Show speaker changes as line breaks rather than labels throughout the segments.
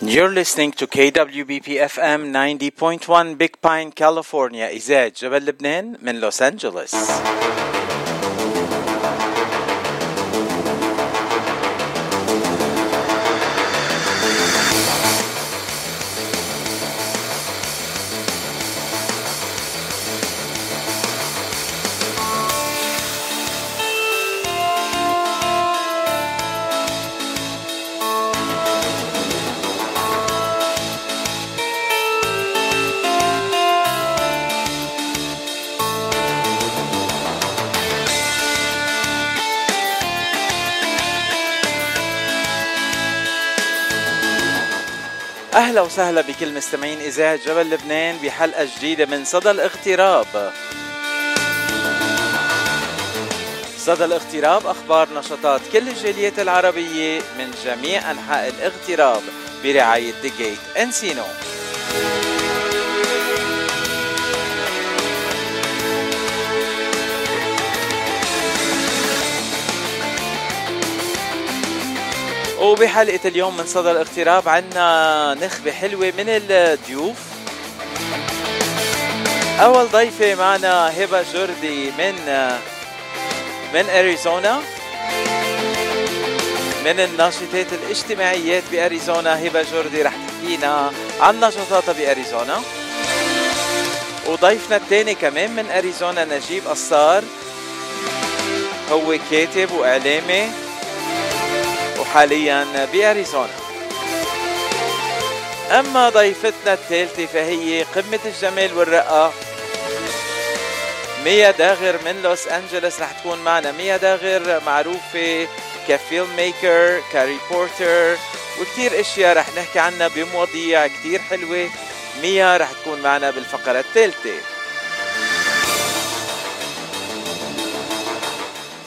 You're listening to KWBP FM 90.1 Big Pine, California إذاعة جبل لبنان من لوس أنجلوس وسهلا بكل مستمعين إذاعة جبل لبنان بحلقة جديدة من صدى الاغتراب. صدى الاغتراب أخبار نشاطات كل الجاليات العربية من جميع أنحاء الاغتراب برعاية ديجيت انسينو. وبحلقة اليوم من صدى الاغتراب عنا نخبة حلوة من الضيوف. أول ضيفة معنا هبة جردي من من أريزونا. من الناشطات الاجتماعيات بأريزونا هبة جردي رح تحكينا عن نشاطاتها بأريزونا. وضيفنا الثاني كمان من أريزونا نجيب قصار هو كاتب وإعلامي. وحاليا بأريزونا. أما ضيفتنا الثالثة فهي قمة الجمال والرقة. ميا داغر من لوس أنجلوس رح تكون معنا. ميا داغر معروفة ك film maker ك reporter وكتير أشياء رح نحكي عنها بمواضيع كتير حلوة. ميا رح تكون معنا بالفقرة الثالثة.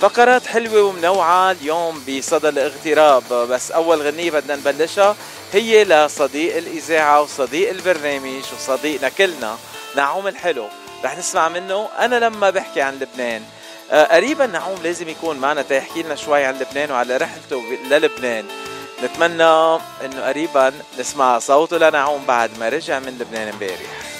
فقرات حلوة ومنوعة اليوم بصدى الاغتراب. بس أول غنية بدنا نبلشها هي لصديق الإذاعة وصديق البرنامج وصديقنا كلنا نعوم الحلو. رح نسمع منه أنا لما بحكي عن لبنان. آه قريبا نعوم لازم يكون معنا تيحكي لنا شوي عن لبنان وعلى رحلته للبنان. نتمنى إنه قريبا نسمع صوته لنعوم بعد ما رجع من لبنان امبارح.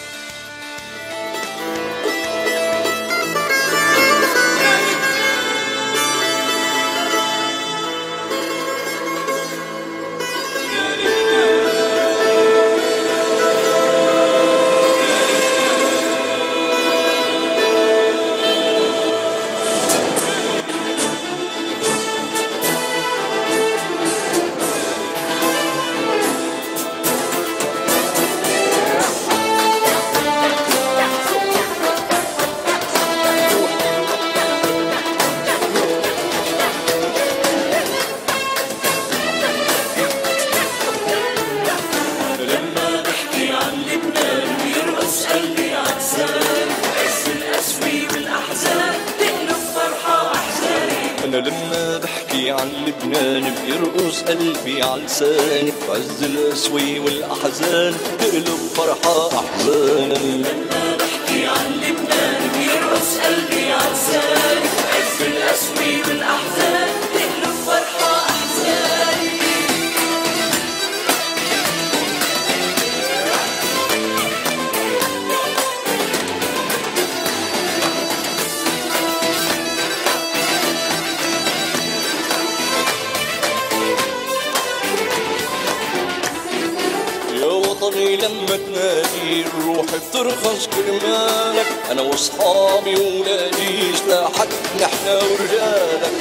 كرمالك أنا وأصحابي وولادي سلاحك نحنا ورجالك.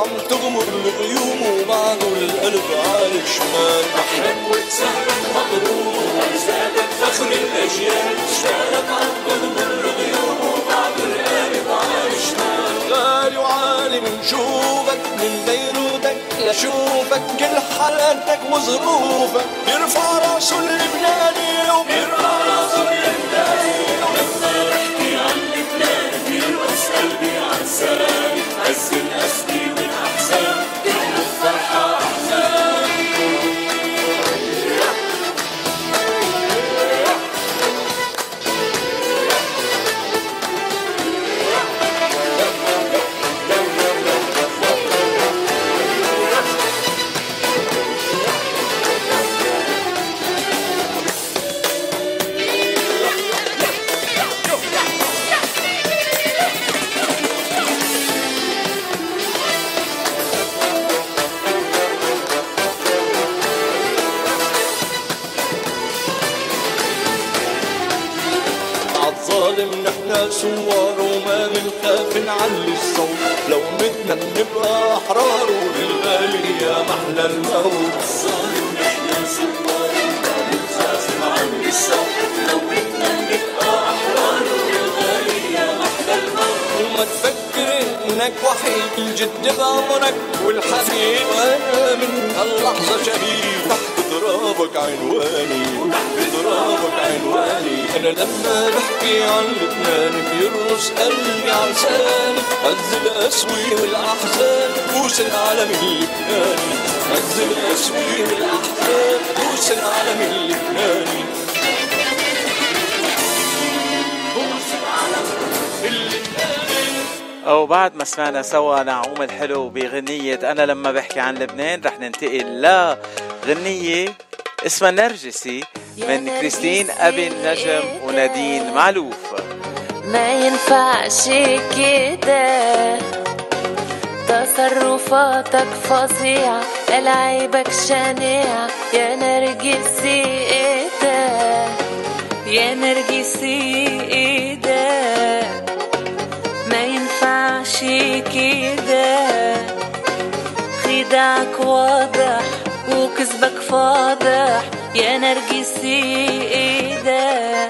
عم تغمر الغيوم وبعده القلب على الشمال
بحرك وسهرك مضروب وأجسادك فخر الأجيال شمالك عم تغمر الغيوم وبعد القلب على الشمال
غالي وعالي بنشوفك من بيروتك لشوفك كل حالاتك وظروفك بيرفع راسه اللبناني وبيرفع راسه اللبناني
لما بحكي عن لبنان بيرقص قلبي عن سلام عز الأسد
سمعنا سوا. نعوم الحلو بغنية أنا لما بحكي عن لبنان رح ننتقل لغنية اسمها نرجسي من كريستين أبي النجم ونادين معلوف.
ما ينفعش كده. تصرفاتك فظيعة ألعابك شنيعة. يا نرجسي إيه ده؟ يا نرجسي ينفعش كده خداعك واضح وكذبك فاضح يا نرجسي إيه ده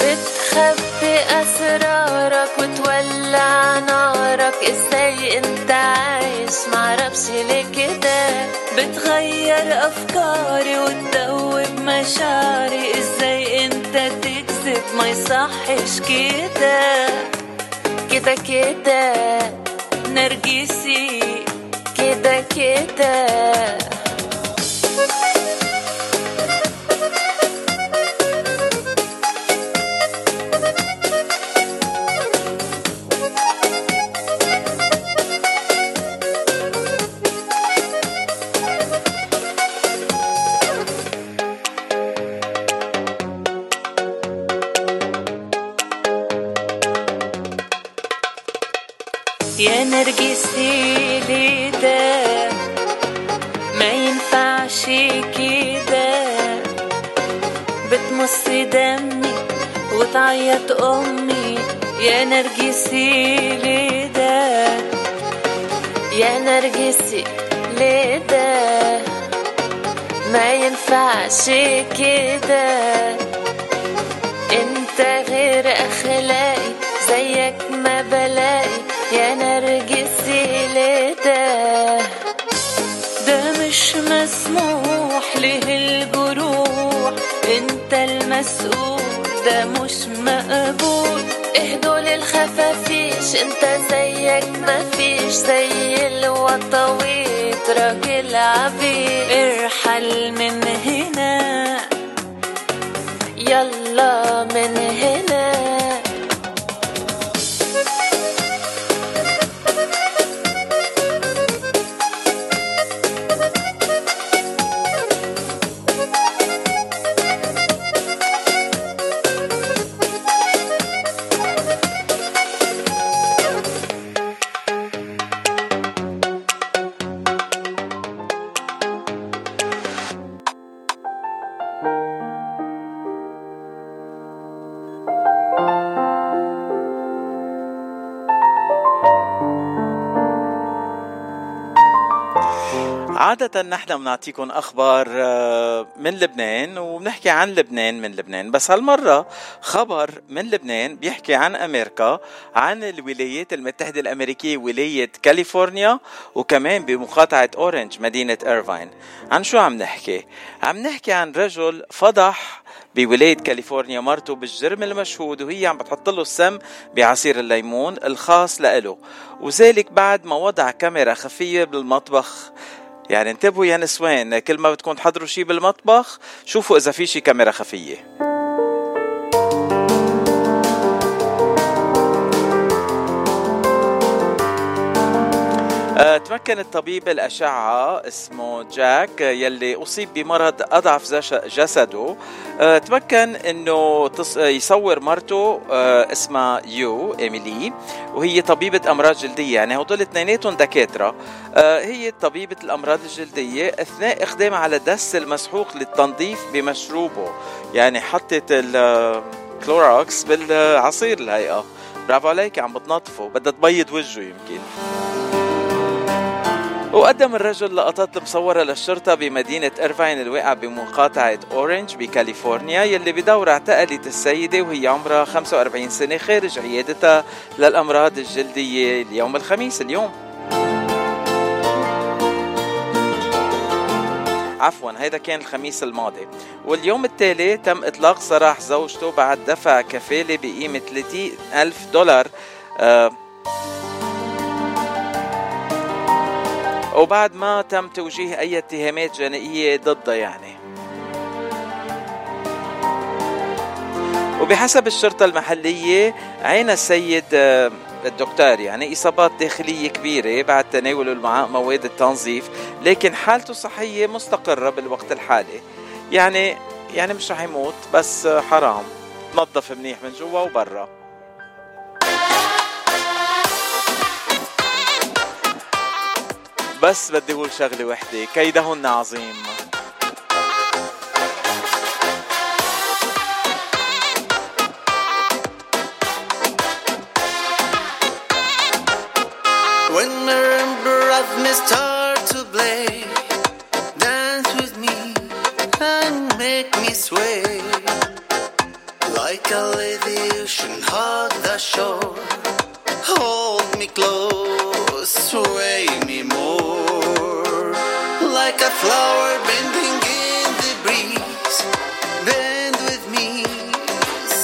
بتخبي اسرارك وتولع نارك إزاي انت عايش معرفش ليه كده بتغير افكاري وتدوب مشاعري إزاي انت تكذب ما يصحش كده كده كده نرجسي كده كده. وتعيط أمي يا نرجسي ليه ده يا نرجسي ليه ده ما ينفعش كده. أنت غير أخلاقي زيك ما بلاقي. يا نرجسي ليه ده ده مش مسموح له الجروح أنت المسؤول. ده مش مقبول. اهدوا للخفافيش انت زيك مفيش زي الوطويط راجل عبيد ارحل من هنا يلا من هنا.
عادة نحن بنعطيكم أخبار آه، من لبنان وبنحكي عن لبنان من لبنان. بس هالمرة خبر من لبنان بيحكي عن أمريكا عن الولايات المتحدة الأمريكية ولاية كاليفورنيا وكمان بمقاطعة أورنج مدينة إيرفاين. عن شو عم نحكي؟ عم نحكي عن رجل فضح بولاية كاليفورنيا مرته بالجرم المشهود وهي عم بتحط له السم بعصير الليمون الخاص لإله. وذلك بعد ما وضع كاميرا خفية بالمطبخ. يعني انتبهوا يا نسوان كل ما بتكون تحضروا شي بالمطبخ شوفوا إذا في شي كاميرا خفية. تمكن الطبيب الأشعة اسمه جاك يلي أصيب بمرض أضعف جسده. آه، تمكن أنه يصور مرته آه، اسمها يو إيميلي وهي طبيبة أمراض جلدية. يعني هدول اثنيناتهم دكاترة. آه، هي طبيبة الأمراض الجلدية. أثناء إقدامها على دس المسحوق للتنظيف بمشروبه. يعني حطت ال Clorox بالعصير الهيئة. برافو عليك عم بتنظفه. بدها تبيض وجهه يمكن. وقدم الرجل لقطات مصورة للشرطة بمدينة إرفاين الواقعة بمقاطعة أورنج بكاليفورنيا يلي بدورها اعتقلت السيدة وهي عمرها 45 سنة خارج عيادتها للأمراض الجلدية اليوم الخميس اليوم. عفوا هيدا كان الخميس الماضي. واليوم التالي تم إطلاق سراح زوجته بعد دفع كفالة بقيمة 30 ألف دولار آه وبعد ما تم توجيه أي اتهامات جنائية ضده يعني. وبحسب الشرطة المحلية عين السيد آه، الدكتور يعني إصابات داخلية كبيرة بعد تناول مواد التنظيف لكن حالته الصحية مستقرة بالوقت الحالي. يعني يعني مش رح يموت بس حرام. نظف منيح من جوا وبرا. بس بدي أقول شغله وحده كيدهن عظيم When marimba of me start to play Dance with me and make me sway Like a lady ocean hug the shore Hold me close, sway me more. Like a flower bending in the breeze. Bend with me,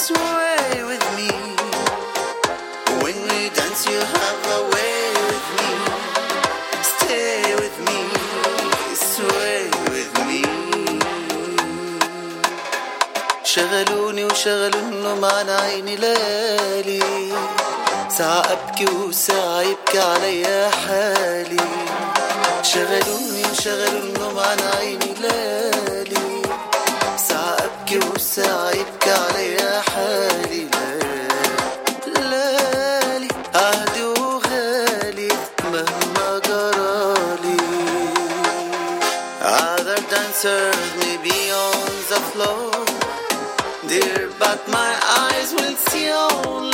sway with me. When we dance, you have a way with me. Stay with me, sway with me. شغلوني وشغلوا النوم عن عيني ليالي ساعة أبكي وساعة يبكي عليا حالي. شغلوني وشغلوا النوم عن عيني ليالي. ساعة أبكي وساعة يبكي عليا حالي. ليالي عهدي وغالي مهما جرالي Other dancers may be on the floor. Dear, but my eyes will see only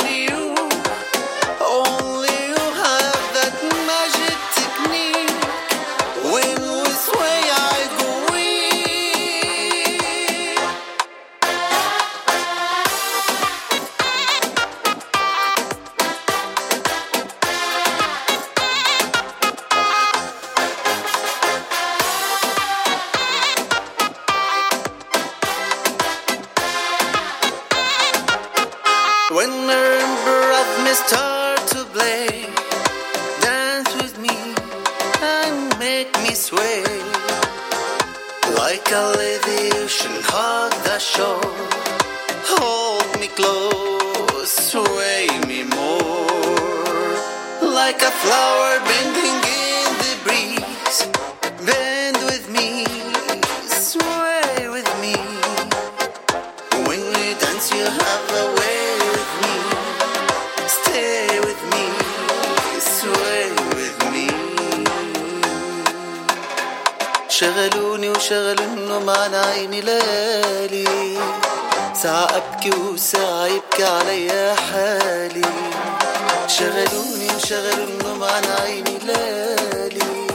شغلوني وشغلوا النوم عن عيني ليالي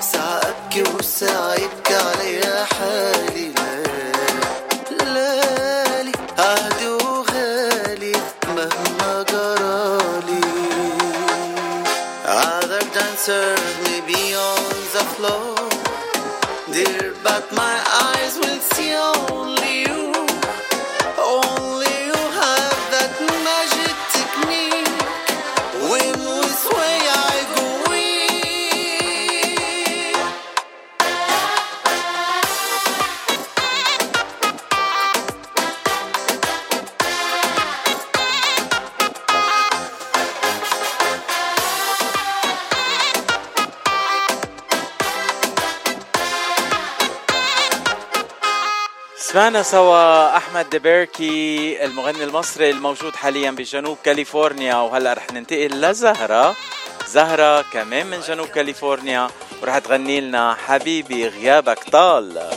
ساعة أبكي وساعة يبكي عليا حالي.
لالي عهدي وغالي مهما جرالي Other dancers may be on the floor. Dear, but my eyes will
سمعنا سوا أحمد دبيركي المغني المصري الموجود حاليا بجنوب كاليفورنيا وهلأ رح ننتقل لزهرة. زهرة كمان من جنوب كاليفورنيا ورح تغني لنا حبيبي غيابك طال.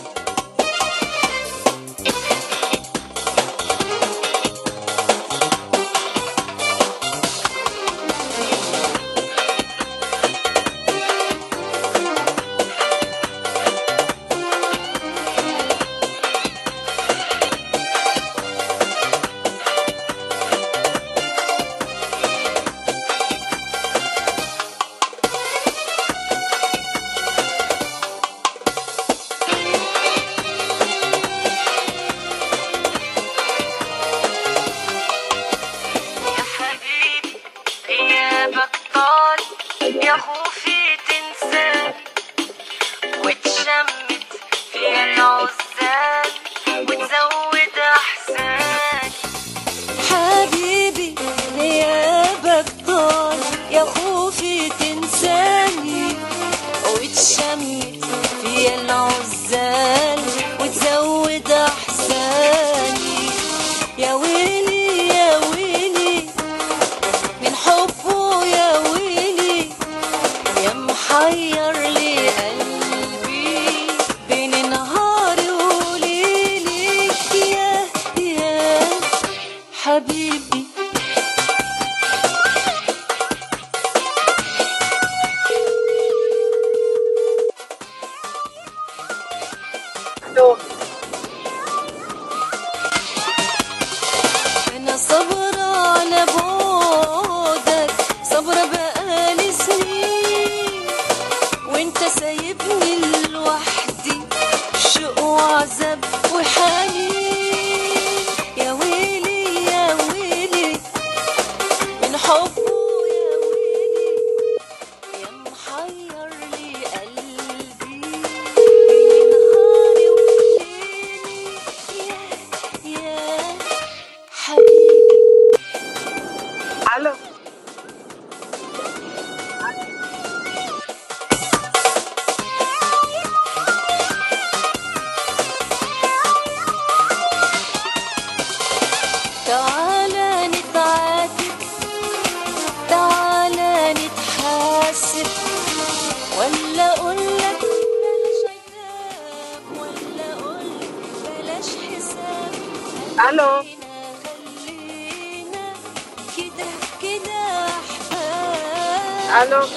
Ah Alors,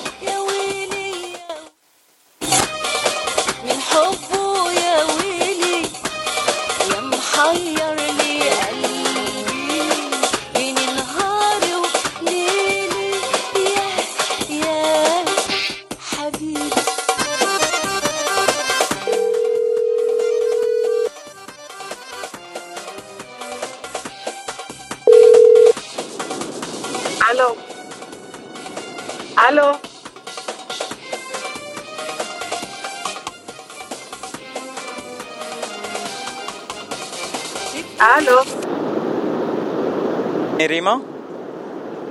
ريما؟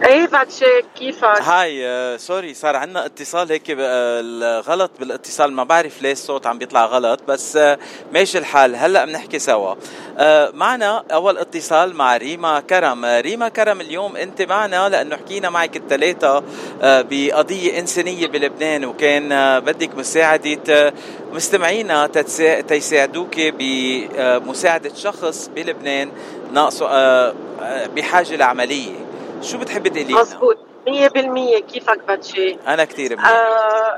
إيه باتشي كيفك؟
هاي آه، سوري صار عندنا اتصال هيك آه، الغلط بالاتصال ما بعرف ليش الصوت عم بيطلع غلط بس آه، ماشي الحال. هلأ بنحكي سوا. آه، معنا أول اتصال مع ريما كرم. ريما كرم اليوم أنت معنا لأنه حكينا معك الثلاثه بقضية إنسانية بلبنان وكان بدك مساعدة مستمعينا تيساعدوك بمساعده شخص بلبنان ناقصه بحاجة لعملية. شو بتحبي تقولي؟ لنا؟
مزبوط 100% كيفك باتشي؟
أنا كثير منيح.
آه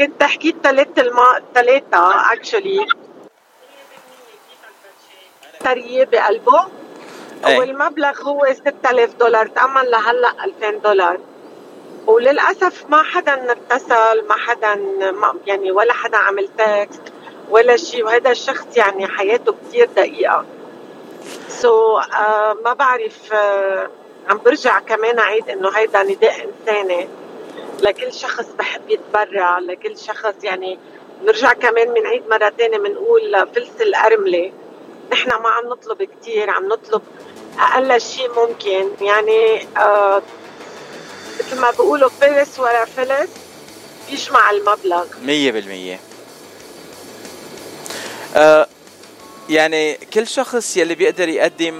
كنت حكيت ثلاثة الما ثلاثة اكشلي ثرية بقلبه.
إيه.
والمبلغ هو 6000 دولار. تأمن لهلأ 2000 دولار. وللأسف ما حدا اتصل ما حدا ما يعني ولا حدا عمل تكست ولا شيء. وهذا الشخص يعني حياته كتير دقيقة. سو so, uh, ما بعرف uh, عم برجع كمان أعيد إنه هيدا نداء إنساني. لكل شخص بحب يتبرع لكل شخص يعني نرجع كمان بنعيد مرة تانية بنقول فلس الأرملة نحن ما عم نطلب كتير عم نطلب أقل شيء ممكن. يعني آه مثل ما بيقولوا فلس ورا فلس بيجمع المبلغ.
مية بالمية. آه يعني كل شخص يلي بيقدر يقدم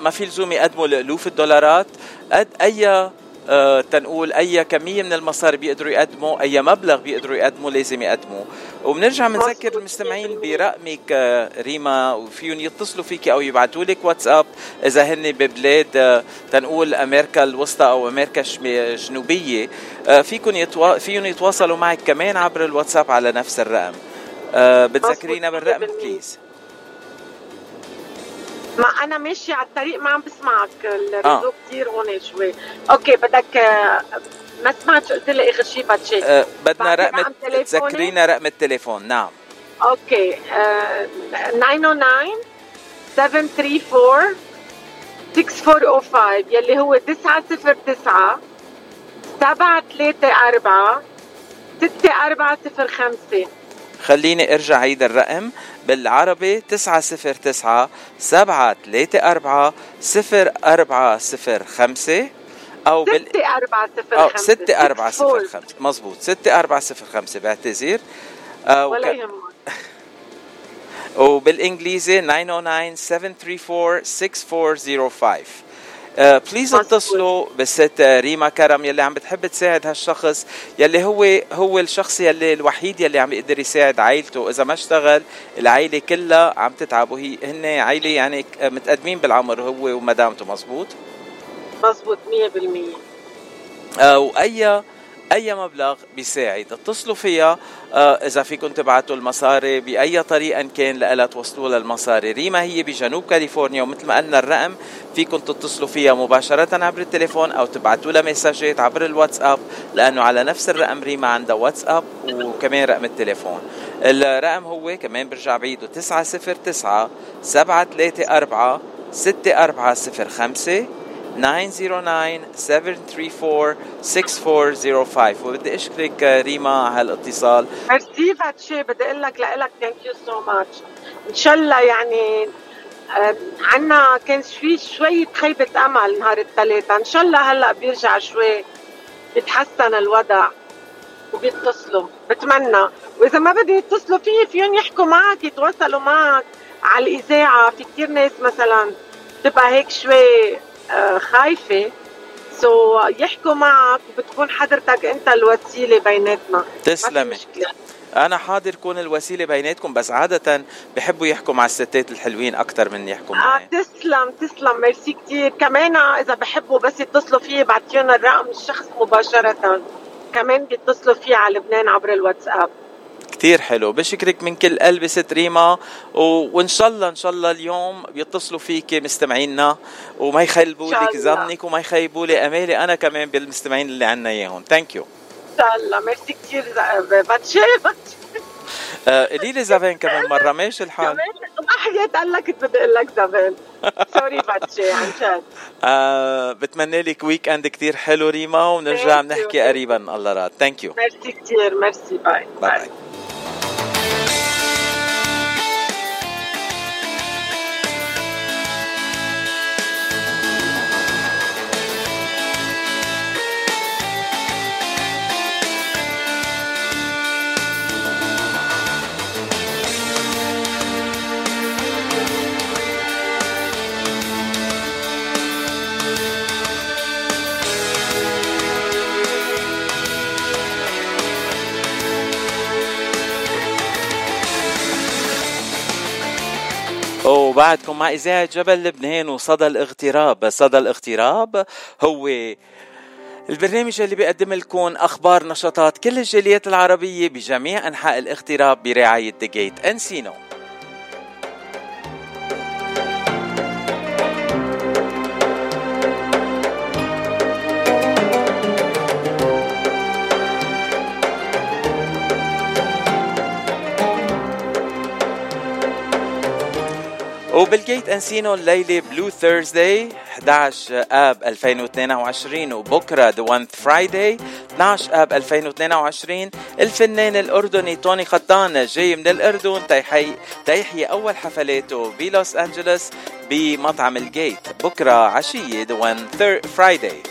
ما في لزوم يقدموا الالوف الدولارات قد أي آه تنقول أي كمية من المصاري بيقدروا يقدموا أي مبلغ بيقدروا يقدموا لازم يقدموا وبنرجع بنذكر. المستمعين برقمك آه، ريما وفيهم يتصلوا فيك أو يبعثوا لك واتساب إذا هن ببلاد آه، تنقول أمريكا الوسطى أو أمريكا الجنوبية فيكم يتوا... فيهم يتواصلوا معك كمان عبر الواتساب على نفس الرقم بتذكرينا بالرقم
100%.
please
ما أنا ماشية على الطريق ما عم بسمعك. ال
réseau
آه. كثير هون شوي. okay بدك آه، ما سمعت قلت لي اخر شيء باتشي
آه، بدنا رقم؟ تذكرينا رقم التليفون. نعم.
okay آه، 909 734 6405 يلي هو 909 734 6405
خليني أرجع عيد الرقم. بالعربي 909 734 0405 أو بال
6405
أو 6405 مزبوط 6405 بعتذر آه، وك-
ولا يهمك.
وبالإنجليزي 909 734 6405
please.
اتصلوا بالست ريما كرم يلي عم بتحب تساعد هالشخص يلي هو هو الشخص يلي الوحيد يلي عم يقدر يساعد عائلته. إذا ما اشتغل العائلة كلها عم تتعب وهي هن عائلة يعني متقدمين بالعمر هو ومدامته. مزبوط
مزبوط 100%
آه، وأي أي مبلغ بيساعد اتصلوا فيها آه، إذا فيكم تبعتوا المصاري بأي طريقة كان لها توصلوا للمصاري ريما هي بجنوب كاليفورنيا ومثل ما قلنا الرقم فيكم تتصلوا فيها مباشرة عبر التليفون أو تبعتوا لها مساجات عبر الواتساب لأنه على نفس الرقم ريما عندها واتساب وكمان رقم التليفون. الرقم هو كمان برجع بعيده 909 734 6405 909-734-6405 وبدي أشكرك ريما على هالاتصال
ميرسي باتشي بدي أقول لك لك thank you so much إن شاء الله يعني آه، عنا كان في شوية خيبة أمل نهار الثلاثاء إن شاء الله هلأ بيرجع شوي بيتحسن الوضع وبيتصلوا. بتمنى. وإذا ما بدهم يتصلوا فيه فيهم يحكوا معك يتواصلوا معك على الإذاعة. في كتير ناس مثلا تبقى هيك شوي آه، خايفة. سو يحكوا معك وبتكون حضرتك أنت الوسيلة بيناتنا.
تسلمي. أنا حاضر كون الوسيلة بيناتكم بس عادة بحبوا يحكوا مع الستات الحلوين أكثر من يحكوا
آه
معي.
تسلم تسلم. ميرسي كتير. كمان إذا بحبوا بس يتصلوا فيي بعطيهم الرقم الشخص مباشرة. كمان بيتصلوا فيه على لبنان عبر الواتساب.
كتير حلو. بشكرك من كل قلبي ست ريما و... وإن شاء الله إن شاء الله اليوم بيتصلوا فيك مستمعينا وما يخيبوا لك
الله.
ظنك وما يخيبوا لي أمالي أنا كمان بالمستمعين اللي عنا إياهم. thank you
إن شاء الله. ميرسي كتير. ز- باتشي باتشي
قولي لي زافين كمان مرة. ماشي الحال.
كمان؟ ما حيات قال لك كنت بدي أقول لك زمان sorry باتشي عن جد.
آه بتمنى لك weekend كتير حلو ريما ونرجع. بنحكي قريبا. الله راد thank you
merci كتير. merci. bye
bye bye وبعدكم مع إذاعة جبل لبنان وصدى الاغتراب. صدى الاغتراب هو
البرنامج اللي بيقدم لكم أخبار نشاطات كل الجاليات العربية بجميع أنحاء الاغتراب برعاية ذا جيت Encino وبال Gate Encino الليلة Blue Thursday 11 آب 2022 وبكرة The One Friday 12 آب 2022 الفنان الأردني توني خطان جاي من الأردن تيحي تيحيي أول حفلاته بلوس أنجلوس بمطعم ال Gate. بكرة عشية The One Friday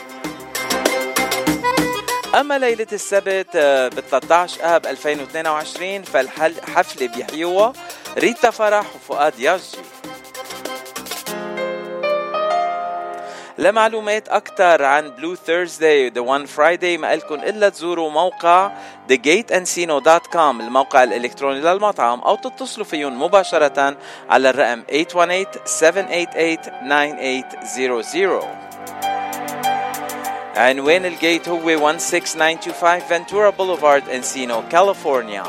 أما ليلة السبت ب 13 آب 2022 فالحفله بيحيوها ريتا فرح وفؤاد ياجي لمعلومات أكثر عن Blue Thursday و The One Friday ما لكم إلا تزوروا موقع thegateencino.com الموقع الإلكتروني للمطعم أو تتصلوا فيهم مباشرة على الرقم 818-788-9800 عنوان ال Gate هو 16925 Ventura Boulevard Encino كاليفورنيا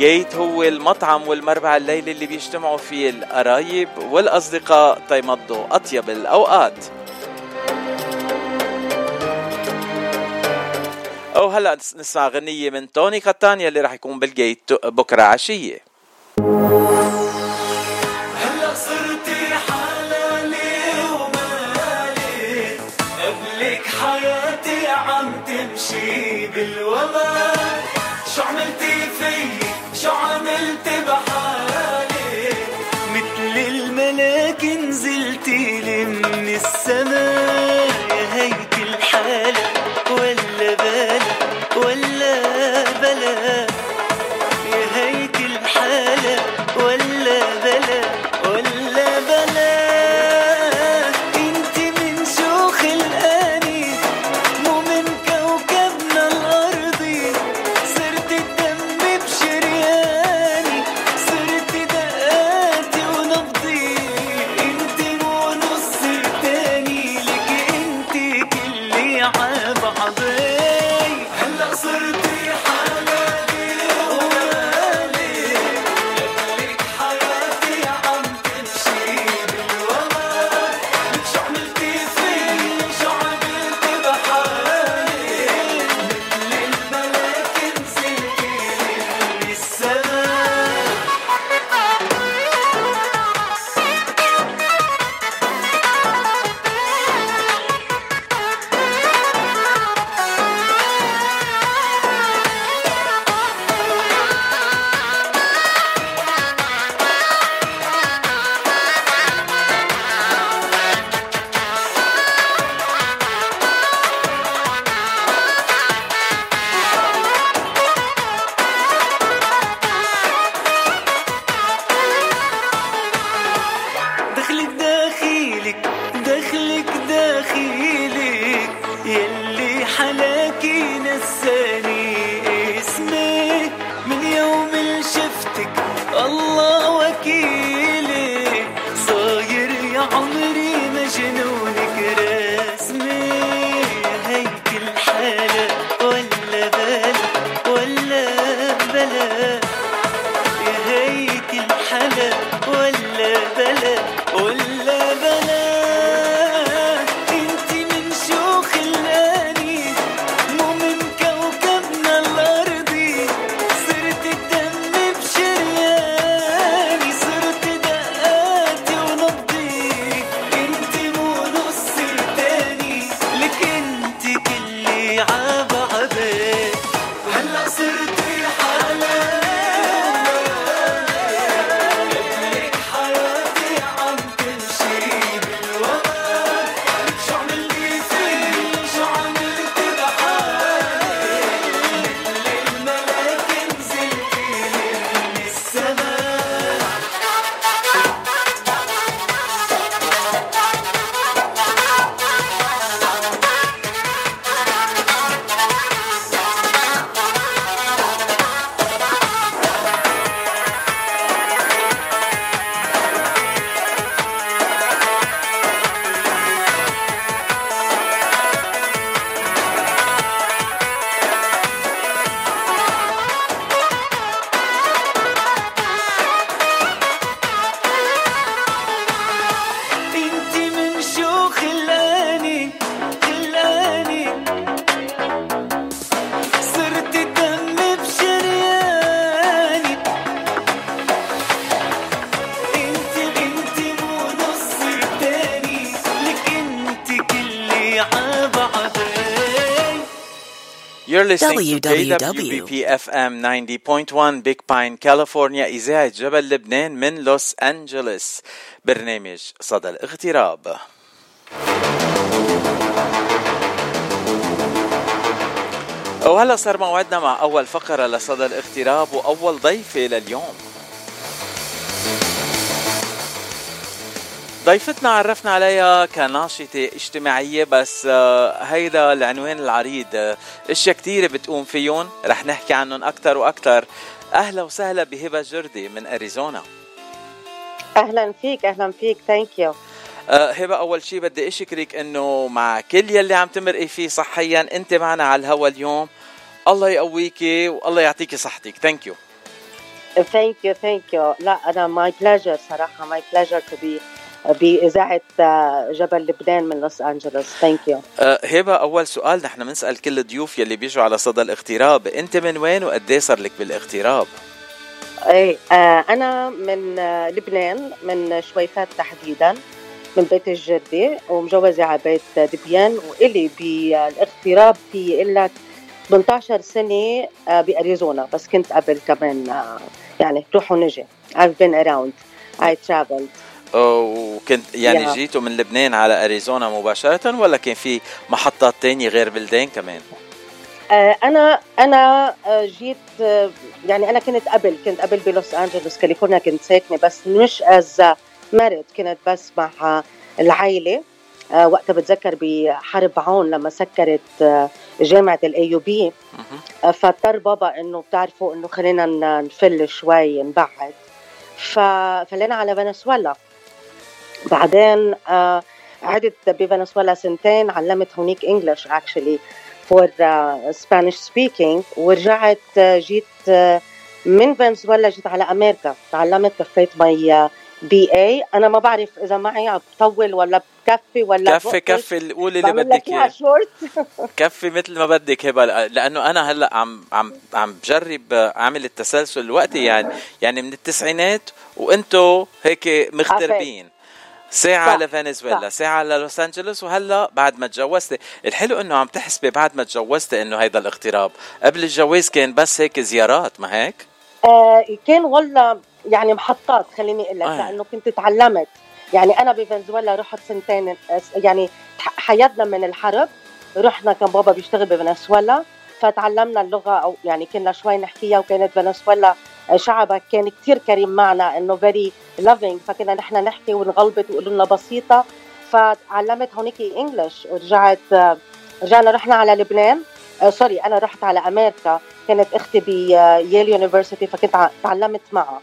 جيت هو المطعم والمربع الليلي اللي بيجتمعوا فيه القرايب والأصدقاء تيمضوا أطيب الأوقات. أو هلا نسمع غنية من توني كاتانيا اللي راح يكون بالجيت بكرة عشية.
Listening to
www.
KWBP FM 90.1 Big Pine, California إذاعة جبل لبنان من لوس أنجلوس برنامج صدى الاغتراب. وهلا صار موعدنا مع أول فقرة لصدى الاغتراب وأول ضيفة لليوم. ضيفتنا عرفنا عليها كناشطة اجتماعية بس آه، هيدا العنوان العريض. آه، إشياء كتيرة بتقوم فيهم رح نحكي عنهم أكتر وأكتر. أهلا وسهلا بهبة جردي من أريزونا.
أهلا فيك أهلا فيك. thank you
أه هبة أول شي بدي أشكرك إنه مع كل يلي عم تمرقي فيه صحيا أنت معنا على الهوا اليوم. الله يقويكي والله يعطيكي صحتك. ثانك يو
ثانك يو ثانك يو لا أنا ماي بليجر صراحة ماي بليجر تو بي بإذاعة آه، جبل لبنان من لوس أنجلوس. ثانك يو
أه هبة أول سؤال نحن بنسأل كل الضيوف يلي بيجوا على صدى الاغتراب. أنت من وين وقد إيه صار لك بالاغتراب؟
إيه آه، أنا من آه، لبنان من شويفات تحديدا من بيت الجدي ومجوزة على بيت دبيان. وإلي بالاغتراب في لك 18 سنة آه، بأريزونا. بس كنت قبل كمان آه، يعني روح ونجي. I've been around. I traveled.
وكنت يعني
يا.
جيتوا من لبنان على أريزونا مباشرة ولا كان في محطات تانية غير بلدان كمان؟
آه، أنا أنا آه، جيت آه، يعني أنا كنت قبل كنت قبل بلوس أنجلوس كاليفورنيا كنت ساكنة بس مش as married كنت بس مع العائلة. وقتها بتذكر بحرب عون لما سكرت جامعة ال
AUB.
فاضطر بابا إنه بتعرفوا إنه خلينا نفل شوي نبعد. ففلينا على فنزويلا بعدين آه قعدت بفنزويلا سنتين علمت هونيك English actually for Spanish speaking ورجعت آه، جيت آه، من فنزويلا جيت على أمريكا. تعلمت كفيت my BA أنا ما بعرف إذا معي عم بطول ولا بكفي ولا
كفي. كفي قولي اللي بدك
إياه.
كفي مثل ما بدك هبة لأنه أنا هلأ عم عم عم بجرب أعمل التسلسل الوقتي يعني يعني من التسعينات وإنتو هيك مغتربين ساعة
صح،
لفنزويلا
صح.
ساعة للوس أنجلوس وهلأ بعد ما تجوزتي. الحلو إنه عم تحسبي بعد ما تجوزتي إنه هيدا الاغتراب. قبل الجواز كان بس هيك زيارات ما هيك؟
آه كان والله يعني محطات خليني أقول لك
آه.
لأنه كنت تعلمت. يعني أنا بفنزويلا رحت سنتين آه، يعني ح- حياتنا من الحرب. رحنا كان بابا بيشتغل بفنزويلا فتعلمنا اللغة أو يعني كنا شوي نحكيها وكانت فنزويلا آه، شعبها كان كتير كريم معنا إنه very loving فكنا نحن نحكي ونغلبط ويقولوا لنا بسيطة. فتعلمت هونيك English ورجعت آه، رجعنا رحنا على لبنان. آه، sorry أنا رحت على أمريكا. كانت أختي ب Yale University فكنت ع- تعلمت معها.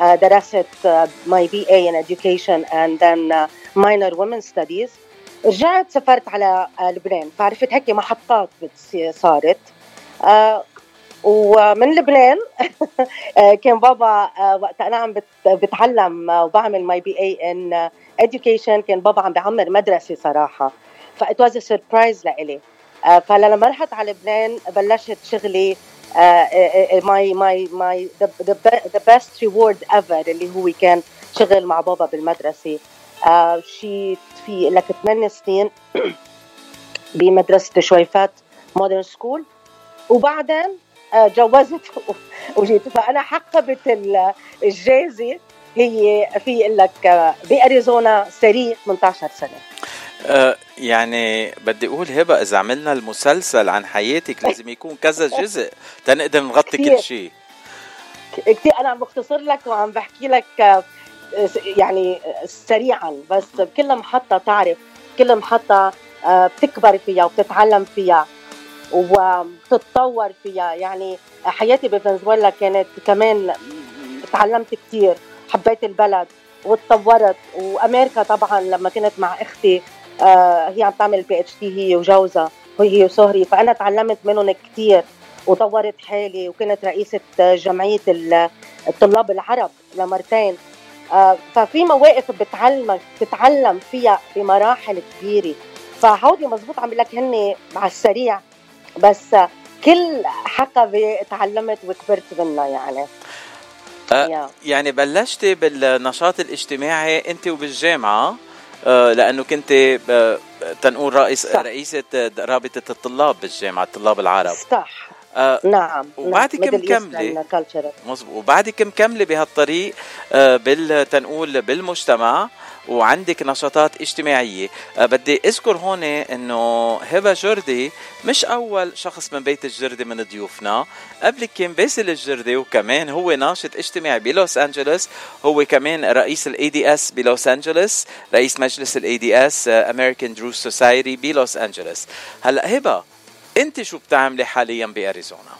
آه، درست my BA in and then uh, minor women studies. رجعت سافرت على آه، لبنان. فعرفت هيك محطات صارت. آه، ومن لبنان آه، كان بابا آه، وقت أنا عم بت- بتعلم آه، وبعمل my BA in education كان بابا عم بعمر مدرسة صراحة. ف it was surprise لإلي. فلما رحت على لبنان بلشت شغلي my my my the best reward ever اللي هو كان شغل مع بابا بالمدرسة. آه، شي في لك 8 سنين بمدرسة شويفات modern school وبعدين جوزت وجيت. فأنا حقبت ال- الجائزه هي في لك بأريزونا صرلي 18 سنة.
أه يعني بدي أقول هبة إذا عملنا المسلسل عن حياتك لازم يكون كذا جزء تنقدر نغطي. كل شيء
كثير. أنا عم بختصر لك وعم بحكي لك يعني سريعا بس بكل محطة تعرف كل محطة آه، بتكبر فيها وبتتعلم فيها. وبتتطور فيها. يعني حياتي بفنزويلا كانت كمان تعلمت كثير حبيت البلد وتطورت. وأمريكا طبعا لما كنت مع أختي آه، هي عم تعمل بي اتش دي هي وجوزها وهي وسهري. فأنا تعلمت منهم كثير وطورت حالي. وكنت رئيسة جمعية ال- الطلاب العرب لمرتين. آه، ففي مواقف بتعلمك تتعلم فيها بمراحل كبيرة. فهودي مزبوط عم لك هن على السريع. بس كل حقبة تعلمت وكبرت منها يعني
أه. يعني بلشتي بالنشاط الاجتماعي انت وبالجامعة أه لأنه كنت ب- تنقول رئيس
صح.
رئيسة رابطة الطلاب بالجامعة الطلاب العرب
صح
آه
نعم
وبعدك
نعم. Culture.
مظبوط وبعدك مكملة بهالطريق آه، بالتنقول بالمجتمع وعندك نشاطات اجتماعية. آه، بدي أذكر هون إنه هبة جردي مش أول شخص من بيت الجردي من ضيوفنا. قبلك كان باسل الجردي وكمان هو ناشط اجتماعي بلوس أنجلوس. هو كمان رئيس ال ADS بلوس أنجلوس رئيس مجلس ال ADS American Druze Society بلوس أنجلوس. هلا هبة أنت شو بتعملي حاليا بأريزونا؟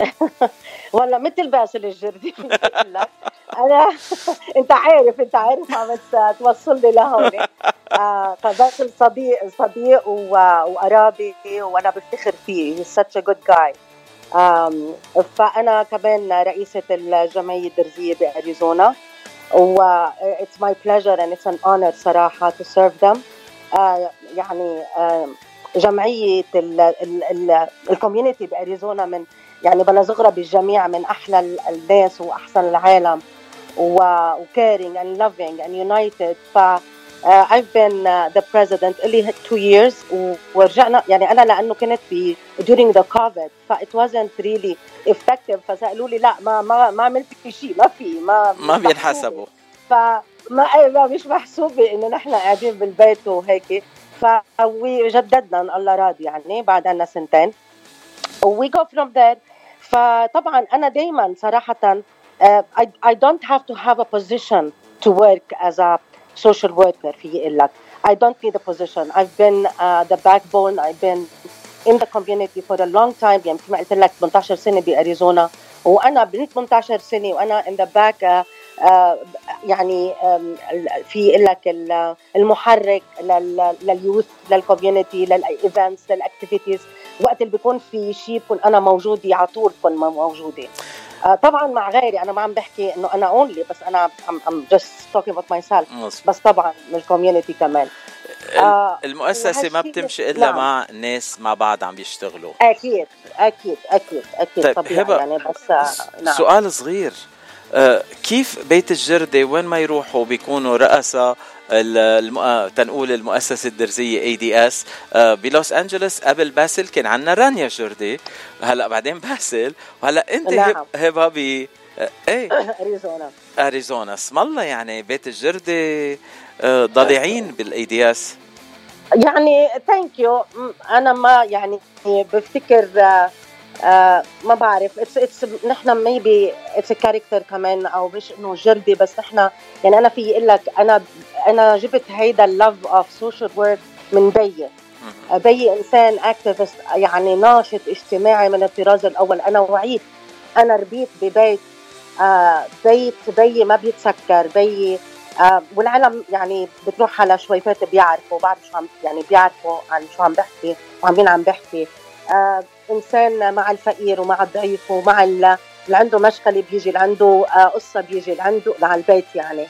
والله مثل باسل الجردي لك أنا أنت عارف أنت عارف عم توصلني لهون. آه فباسل صديق صديق وقرابي وأنا بفتخر فيه. He's such a good guy. فأنا كمان رئيسة الجمعية الدرزية بأريزونا. و it's my pleasure and it's an honor صراحة to serve them. آه يعني آه جمعية الكوميونتي بأريزونا من يعني بلا زغرة بالجميع من أحلى ال- الناس وأحسن العالم و caring and loving and united. ف uh, I've been uh, the president لي two years ورجعنا يعني أنا لأنه كنت في during the COVID ف it wasn't really effective. فسألوا لي لا ما ما ما عملت في شيء ما في ما
ما بينحسبوا.
فما ما مش محسوبة إنه نحن قاعدين بالبيت وهيك. فجددنا الله راضي يعني بعد عنا سنتين. we go from there فطبعا انا دائما صراحة uh, I, I don't have to have a position to work as a social worker في يقول لك I don't need a position I've been uh, the backbone I've been in the community for a long time يعني مثل ما قلت لك 18 سنة بأريزونا وأنا ب 18 سنة وأنا in the back uh, uh, يعني um, في يقول لك ال- المحرك لل- لليوث للكوميونتي للايفنتس للاكتيفيتيز وقت اللي بيكون في شيء بكون أنا موجودة على طول بكون موجودة. آه، طبعا مع غيري أنا ما عم بحكي إنه أنا only بس أنا I'm, I'm just talking about myself.
مظبوط.
بس طبعا من ال community كمان. آه،
المؤسسة ما بتمشي إلا
نعم.
مع ناس مع بعض عم بيشتغلوا
أكيد أكيد أكيد أكيد
طيب،
طبيعي
هبة،
يعني بس آه، نعم.
سؤال صغير. كيف بيت الجردي وين ما يروحوا بيكونوا. آه، تنقول المؤسسة الدرزية ADS بلوس أنجلوس قبل باسل كان عندنا رانيا جردي هلا بعدين باسل. وهلا أنت
نعم.
هب- هبه ب آه، إيه؟
أريزونا.
أريزونا. اسم الله يعني بيت الجردي آه، ضليعين بال ADS
يعني thank you أنا ما يعني بفتكر آه، ما بعرف. it's it's نحن maybe it's character كمان أو مش إنه جردي بس نحن يعني أنا في أقول لك أنا أنا جبت هيدا ال love of social work من بيي. آه، بيي إنسان activist يعني ناشط اجتماعي من الطراز الأول. أنا وعيت أنا ربيت ببيت آه، بيت بيي ما بيتسكر بيي آه، والعالم يعني بتروح على شويفات بيعرفوا بعرف شو عم يعني بيعرفوا عن شو عم بحكي وعن مين عم بحكي. إنسان مع الفقير ومع الضعيف ومع ال- اللي عنده مشكله بيجي اللي عنده آه، قصة بيجي اللي عنده على البيت يعني.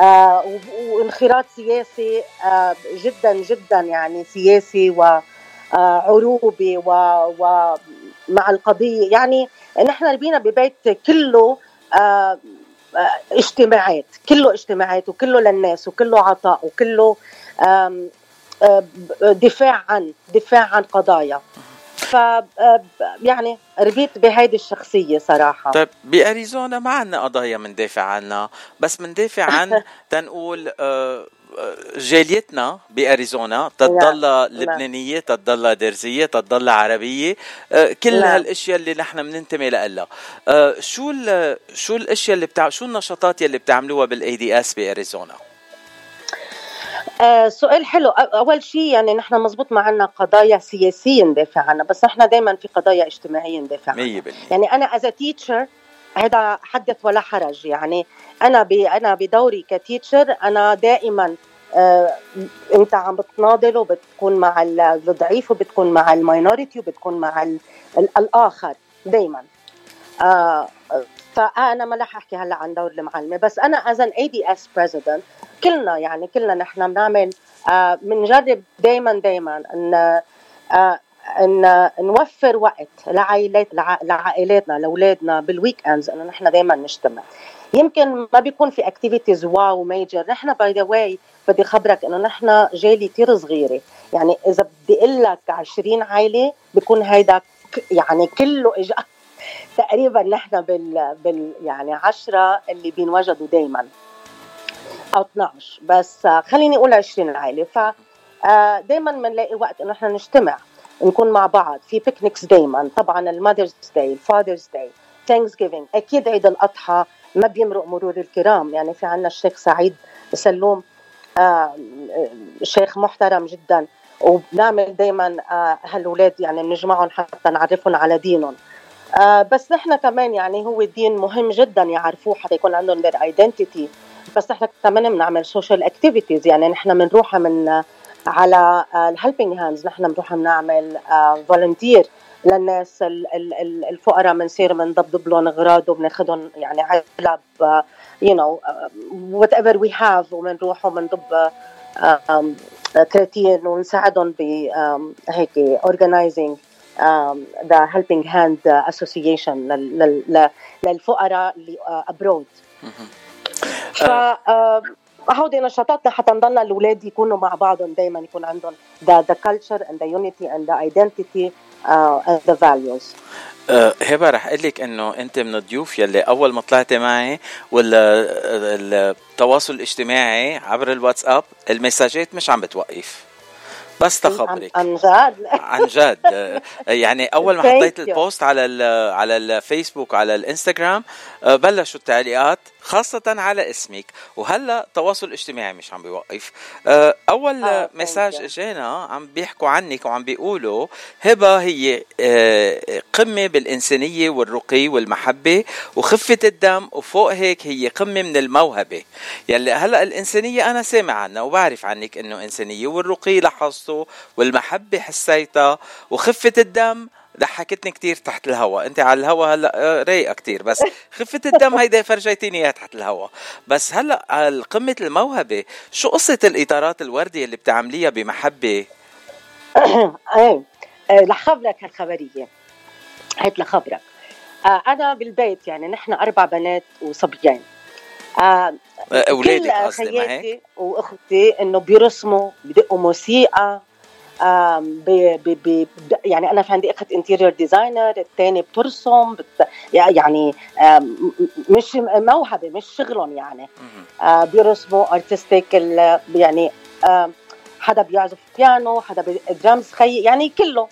آه، و- وانخراط سياسي آه، جدا جدا يعني سياسي وعروبي ومع القضية. يعني نحن ربينا ببيت كله آه، آه، اجتماعات كله اجتماعات وكله للناس وكله عطاء وكله آه، دفاع عن دفاع عن قضايا. ف آه، يعني ربيت بهيدي الشخصية صراحة.
طيب بأريزونا ما عندنا قضايا مندافع عنها بس مندافع عن تنقول آه، آه، جاليتنا بأريزونا تضل لبنانية تضل درزيه تضل عربية كل. هالأشياء اللي نحن بننتمي لها. شو شو الأشياء اللي بتاع شو النشاطات يلي بتعملوها بال ADS بأريزونا؟
آه سؤال حلو. أول شيء يعني نحن مزبوط ما عنا قضايا سياسية ندافع عنها بس نحن دائما في قضايا اجتماعية ندافع عنها
100%
يعني أنا as teacher هذا حدث ولا حرج. يعني أنا ب أنا بدوري ك teacher أنا دائما آه أنت عم بتناضل وبتكون مع ال- الضعيف وبتكون مع ال minority وبتكون مع ال ال الآخر دائما آه فأنا ما رح أحكي هلا عن دور المعلمة بس أنا as an ADS president كلنا يعني كلنا نحن بنعمل آه بنجرب دائما دائما إن آه إن نوفر وقت لعائلات لع- لعائلاتنا لأولادنا بال weekends إنه نحن دائما نجتمع. يمكن ما بيكون في activities wow major نحن by the way بدي خبرك إنه نحن جالي كثير صغيرة. يعني إذا بدي أقول لك 20 عائلة بيكون هيدا يعني كله اجا تقريبا نحن بال, بال يعني 10 اللي بينوجدوا دائما أو 12 بس آه، خليني أقول 20 عائلة. ف دائما بنلاقي وقت إنه إحنا نجتمع نكون مع بعض. في picnics دائما طبعا ال Mother's Day ال Father's Day Thanksgiving أكيد عيد الأضحى ما بيمرق مرور الكرام. يعني في عنا الشيخ سعيد سلوم آه، آه، شيخ محترم جدا. وبنعمل دائما هالولاد يعني بنجمعهم حتى نعرفهم على دينهم. آه، بس نحن كمان يعني هو الدين مهم جدا يعرفوه حتى يكون عندهم their identity. بس نحن كمان بنعمل social activities يعني نحن بنروح من على ال helping hands نحن بنروح بنعمل volunteer للناس ال- ال- الفقراء. بنصير بنضبضب لهم أغراض وبناخذهم يعني علب you know whatever we have وبنروح وبنضب آه، كراتين ونساعدهم ب هيك organizing the helping hand association للفقراء اللي abroad ف آه، هودي نشاطاتنا حتى نضلنا الاولاد يكونوا مع بعضهم دائما يكون عندهم the, the culture and the unity and the identity uh, and the values.
أه، هبة رح أقول لك إنه أنت من الضيوف يلي أول ما طلعتي معي ولا التواصل الاجتماعي عبر الواتساب المساجات مش عم بتوقف. بس تخبرك.
عن جد.
عن جد. يعني أول ما حطيت. البوست على ال على الفيسبوك على الإنستغرام أه، بلشوا التعليقات. خاصة على اسمك. وهلا التواصل الاجتماعي مش عم بيوقف. أه، أول
آه،
مساج
you.
اجانا عم بيحكوا عنك وعم بيقولوا هبة هي أه، قمة بالإنسانية والرقي والمحبة وخفة الدم وفوق هيك هي قمة من الموهبة. يلي هلا الإنسانية أنا سامع عنها وبعرف عنك إنه إنسانية والرقي لاحظته والمحبة حسيتها وخفة الدم ضحكتني كتير تحت الهواء أنت على الهواء هلأ آه، رايقة كتير. بس خفة الدم هيدا فرجيتيني إياها تحت الهواء بس هلأ على قمة الموهبة شو قصة الإطارات الوردية اللي بتعمليها بمحبة؟
إيه آه، لخبرك هالخبرية. هيك لخبرك. آه، أنا بالبيت يعني نحن أربع بنات وصبيان. آه،
آه، اولادك قصدي ما هيك؟
وأختي إنه بيرسموا بدقوا موسيقى. ب ب ب يعني أنا في عندي إخت interior designer الثاني بترسم بت يعني مش موهبة مش شغلهم يعني. آه، بيرسموا artistic يعني حدا بيعزف بيانو حدا درامز خي يعني كله.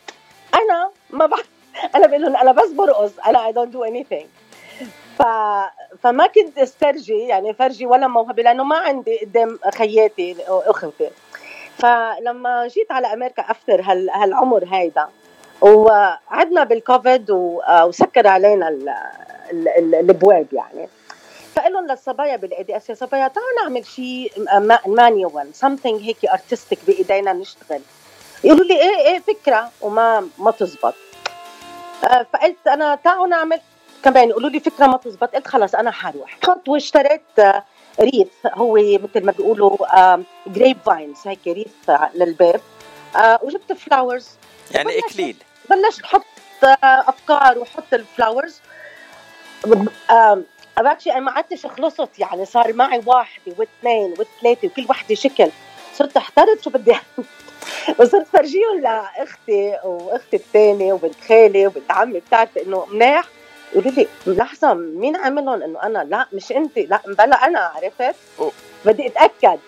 أنا ما بعرف أنا بقول لهم أنا بس برقص أنا I don't do anything ف... فما كنت استرجي يعني فرجي ولا موهبة لأنه ما عندي قدام خياتي أخوتي. فلما جيت على أمريكا after هال... هالعمر هيدا وقعدنا بالكوفيد و... وسكر علينا ال... ال... ال... الابواب يعني. فقلت للصبايا بال ADS يا صبايا تعالوا نعمل شيء manual something هيك artistic بإيدينا نشتغل. يقولوا لي إيه إيه فكرة. وما ما تزبط. آه، فقلت أنا تعالوا نعمل كمان يقولوا لي فكرة ما تزبط. قلت خلص أنا حروح. خط واشتريت آه، wreath هو مثل ما بيقولوا grape vines هيك wreath للباب آه، وجبت flowers
يعني إكليل.
بلشت أحط آه، أفكار وأحط ال flowers actually ما قعدتش خلصت يعني صار معي واحدة واثنين وثلاثة وكل وحده شكل. صرت احترت شو بدي. وصرت فرجيهم لأختي وأختي الثانية وبنت خالي وبنت عمي بتعرف إنه مناح يقولوا لي لحظة مين عملهم إنه أنا لا مش أنت لا بلا أنا عرفت. بدي أتأكد.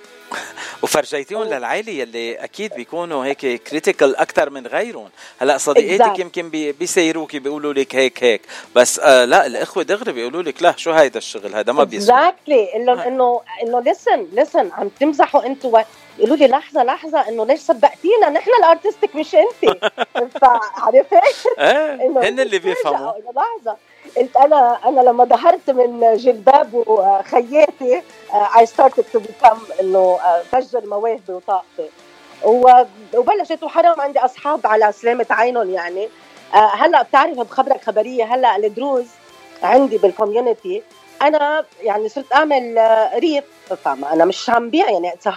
وفرجيتيهم. للعائلة يلي أكيد بيكونوا هيك critical أكثر من غيرهم. هلأ صديقاتك. يمكن بي- بيسايروكي بيقولوا لك هيك هيك. بس آه لا الإخوة دغري بيقولوا لك لا شو هيدا الشغل؟ هذا ما بيسوى
exactly قال لهم إنه إنه listen listen عم تمزحوا أنتوا يقولوا لي لحظة لحظة إنه ليش صدقتينا؟ نحن ال artistic مش انت فعرفت؟
إيه
إنه
هن اللي بيفهموا.
لحظة. قلت أنا أنا لما ظهرت من جلباب وخياتي I started to become إنه آه، فجر مواهبي وطاقتي. وبلشت وحرام عندي أصحاب على سلامة عينهم يعني. آه، هلأ بتعرف بخبرك خبرية هلأ الدروز عندي بال community أنا يعني صرت أعمل آه، wreath فما أنا مش عم بيع يعني it's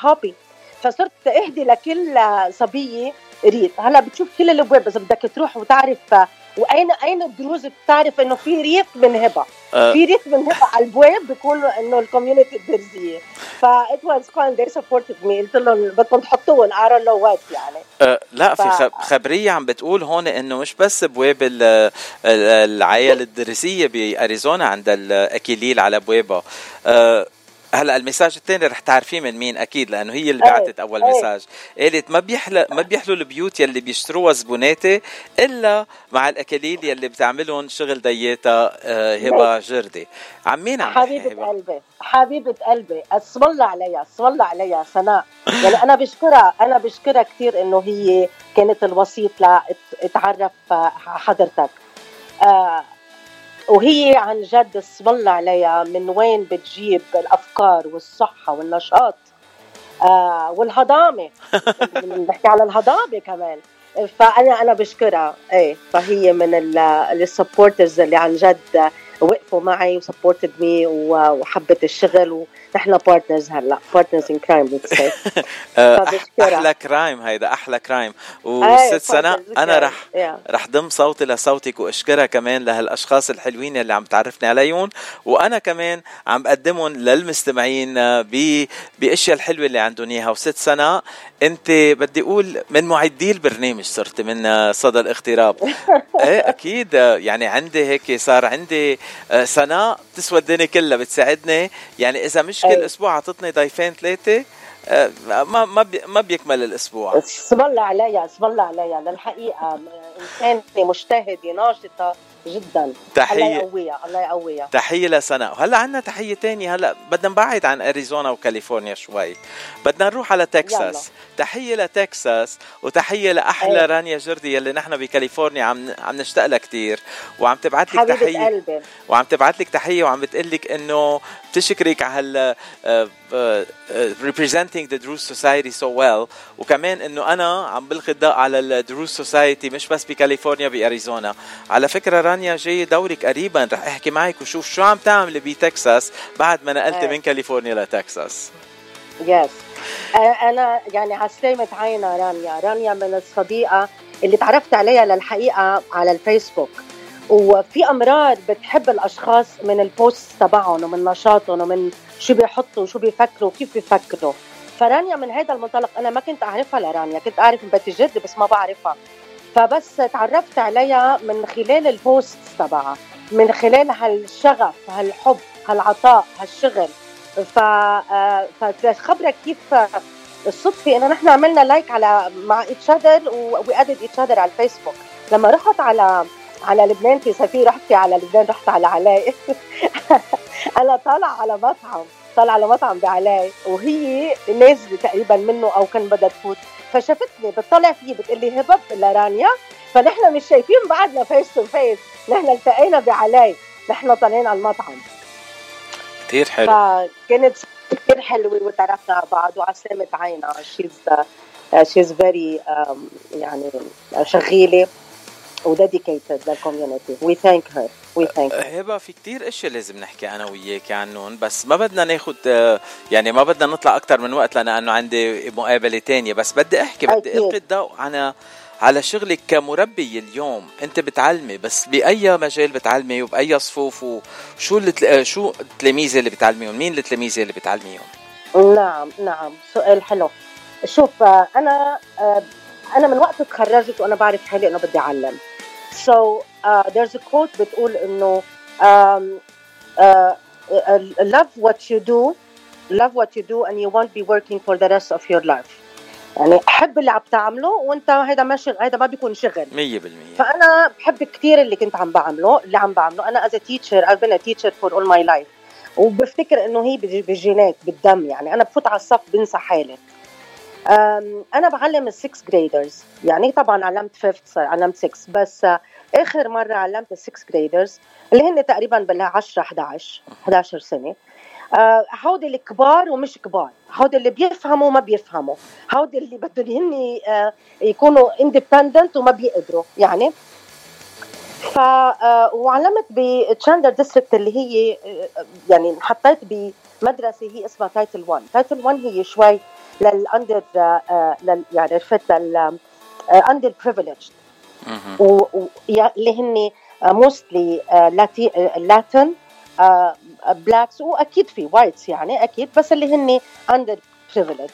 فصرت أهدي لكل آه، صبية wreath. هلأ بتشوف كل الأبواب إذا بدك تروح وتعرف آه، وين وين الدروز بتعرف إنه في wreath من هبة؟
آه.
في wreath من هبة على البواب بيكونوا إنه ال community الدرزية. فا it was fun they supported me. قلت لهم بدكم تحطوهم don't know what يعني.
أه لا في
ف-
خبرية عم بتقول هون إنه مش بس بواب ال- ال- العيال الدراسيه بأريزونا عند الاكيليل على بوابها أه هلا المساج الثاني رح تعرفيه من مين أكيد لأنه هي اللي
إيه،
بعتت أول
إيه.
مساج. قالت ما بيحلى ما بيحلوا البيوت يلي بيشتروها زبوناتي إلا مع الأكاليل يلي بتعملهم شغل دياتا أه هبة جردي عم مين عم هبة؟
قلبي حبيبة قلبي اسم الله عليها اسم الله عليها سناء. يعني أنا بشكرها أنا بشكرها كثير إنه هي كانت الوسيط لاتعرف حضرتك. آه وهي عن جد اسم الله عليها من وين بتجيب الأفكار والصحة والنشاط آه والهضامة. بنحكي على الهضامة كمان. فأنا أنا بشكرها. إيه فهي من ال supporters اللي عن جد وقفوا معي و supported me وحبت الشغل ونحن partners هلا
partners in
crime.
أحلى crime هيدا أحلى
crime
وست سنة
partners أنا.
رح. رح ضم صوتي لصوتك وأشكرها كمان لهالأشخاص الحلوين اللي عم تعرفني عليهم وأنا كمان عم بقدمهم للمستمعين آه، بأشياء الحلوة اللي عندهم إياها وست سنة أنت بدي أقول من معدي البرنامج صرت من آه، صدى الاغتراب إيه أكيد آه، يعني عندي هيك صار عندي سناء بتسوى الدنيا كلها بتساعدني. يعني إذا مش كل. أسبوع عطتني ضيفين ثلاثة آه، ما ما ما بيكمل الأسبوع.
اسم الله عليها اسم الله عليها للحقيقة انسانه مجتهده ناشطه جدا. الله
تحيه
يقويها الله يقويها.
تحية لسناء. وهلأ عندنا تحية تانية. هلأ بدنا نبعد عن أريزونا وكاليفورنيا شوي. بدنا نروح على تكساس. تحية لتكساس وتحية لأحلى
إيه.
رانيا جردي يلي نحن بكاليفورنيا عم عم نشتاق لها كثير وعم تبعت لك تحية.
قلبي.
وعم تبعت لك تحية وعم بتقول لك إنه بتشكرك على هال آه، آه، آه، representing the Druze society so well. وكمان إنه أنا عم بلقي الضوء على ال Druze society مش بس بكاليفورنيا بأريزونا. على فكرة رانيا جاي دورك قريبا رح أحكي معك وشوف شو عم تعملي بتكساس بعد ما نقلت
إيه.
من كاليفورنيا لتكساس.
yes أنا يعني على سلامة عينا رانيا. رانيا من الصديقة اللي تعرفت عليها للحقيقة على الفيسبوك. وفي امرار بتحب الأشخاص من ال post تبعهم ومن نشاطهم ومن شو بيحطوا وشو بيفكروا وكيف بيفكروا. فرانيا من هذا المنطلق أنا ما كنت أعرفها لرانيا كنت أعرف من بيت جدي بس ما بعرفها. فبس تعرفت عليها من خلال ال post تبعها من خلال هالشغف هالحب هالعطاء هالشغل. ف فخبرك كيف الصدفة إنه نحن عملنا like على مع each other we add each other على الفيسبوك. لما رحت على على لبنان في سفير رحت على لبنان رحت على عاليه. أنا طالعة على مطعم طالعة على مطعم بعاليه وهي نازلة تقريبا منه أو كان بدها تفوت. فشافتني بتطلع فيي بتقول لي هبة لرانيا؟ فنحن مش شايفين بعضنا face to face نحن التقينا بعاليه نحن طالعين على المطعم.
كثير حلو.
فكانت كثير حلوة وتعرفنا على بعض وعلى سلامة عينا she's she's very يعني شغيلة. و dedicated لل community we thank her
we thank هبة في كتير إشياء لازم نحكي أنا وياك عنهم بس ما بدنا ناخد آه، يعني ما بدنا نطلع أكثر من وقت لأنه عندي مقابلة تانية بس بدي أحكي بدي. القي الضوء على على شغلك كمربي اليوم. أنت بتعلمي بس بأي مجال بتعلمي وبأي صفوف وشو التل... آه، شو التلاميذ اللي بتعلميهم؟ مين التلاميذ اللي بتعلميهم؟
نعم نعم. سؤال حلو. شوف أنا آه، أنا من وقت تخرجت وأنا بعرف حالي إنه بدي أعلم. So uh, there's a quote بتقول إنه um, uh, love what you do love what you do and you won't be working for the rest of your life. يعني حب اللي عم تعمله وأنت هيدا ما شغل هيدا ما بيكون شغل.
100%
فأنا بحب كثير اللي كنت عم بعمله اللي عم بعمله. أنا as teacher I've been a teacher for all my life. وبفتكر إنه هي بالجينات بالدم يعني. أنا بفوت على الصف بنسى حالي. أنا بعلم ال sixth graders يعني طبعا علمت fifth علمت 6 بس آخر مرة علمت ال sixth graders اللي هن تقريبا بال 10 11 11 سنة. آه، هودي الكبار ومش كبار. هودي اللي بيفهموا وما بيفهموا. هودي اللي بدهم هن آه، يكونوا independent وما بيقدروا. يعني ف آه، وعلمت ب Chandler district اللي هي يعني حطيت بمدرسة هي اسمها title 1 title 1 هي شوي لل under لل يعني عرفت لل underprivileged
مهم.
اللي هن mostly Latin blacks وأكيد في whites يعني أكيد بس اللي هن underprivileged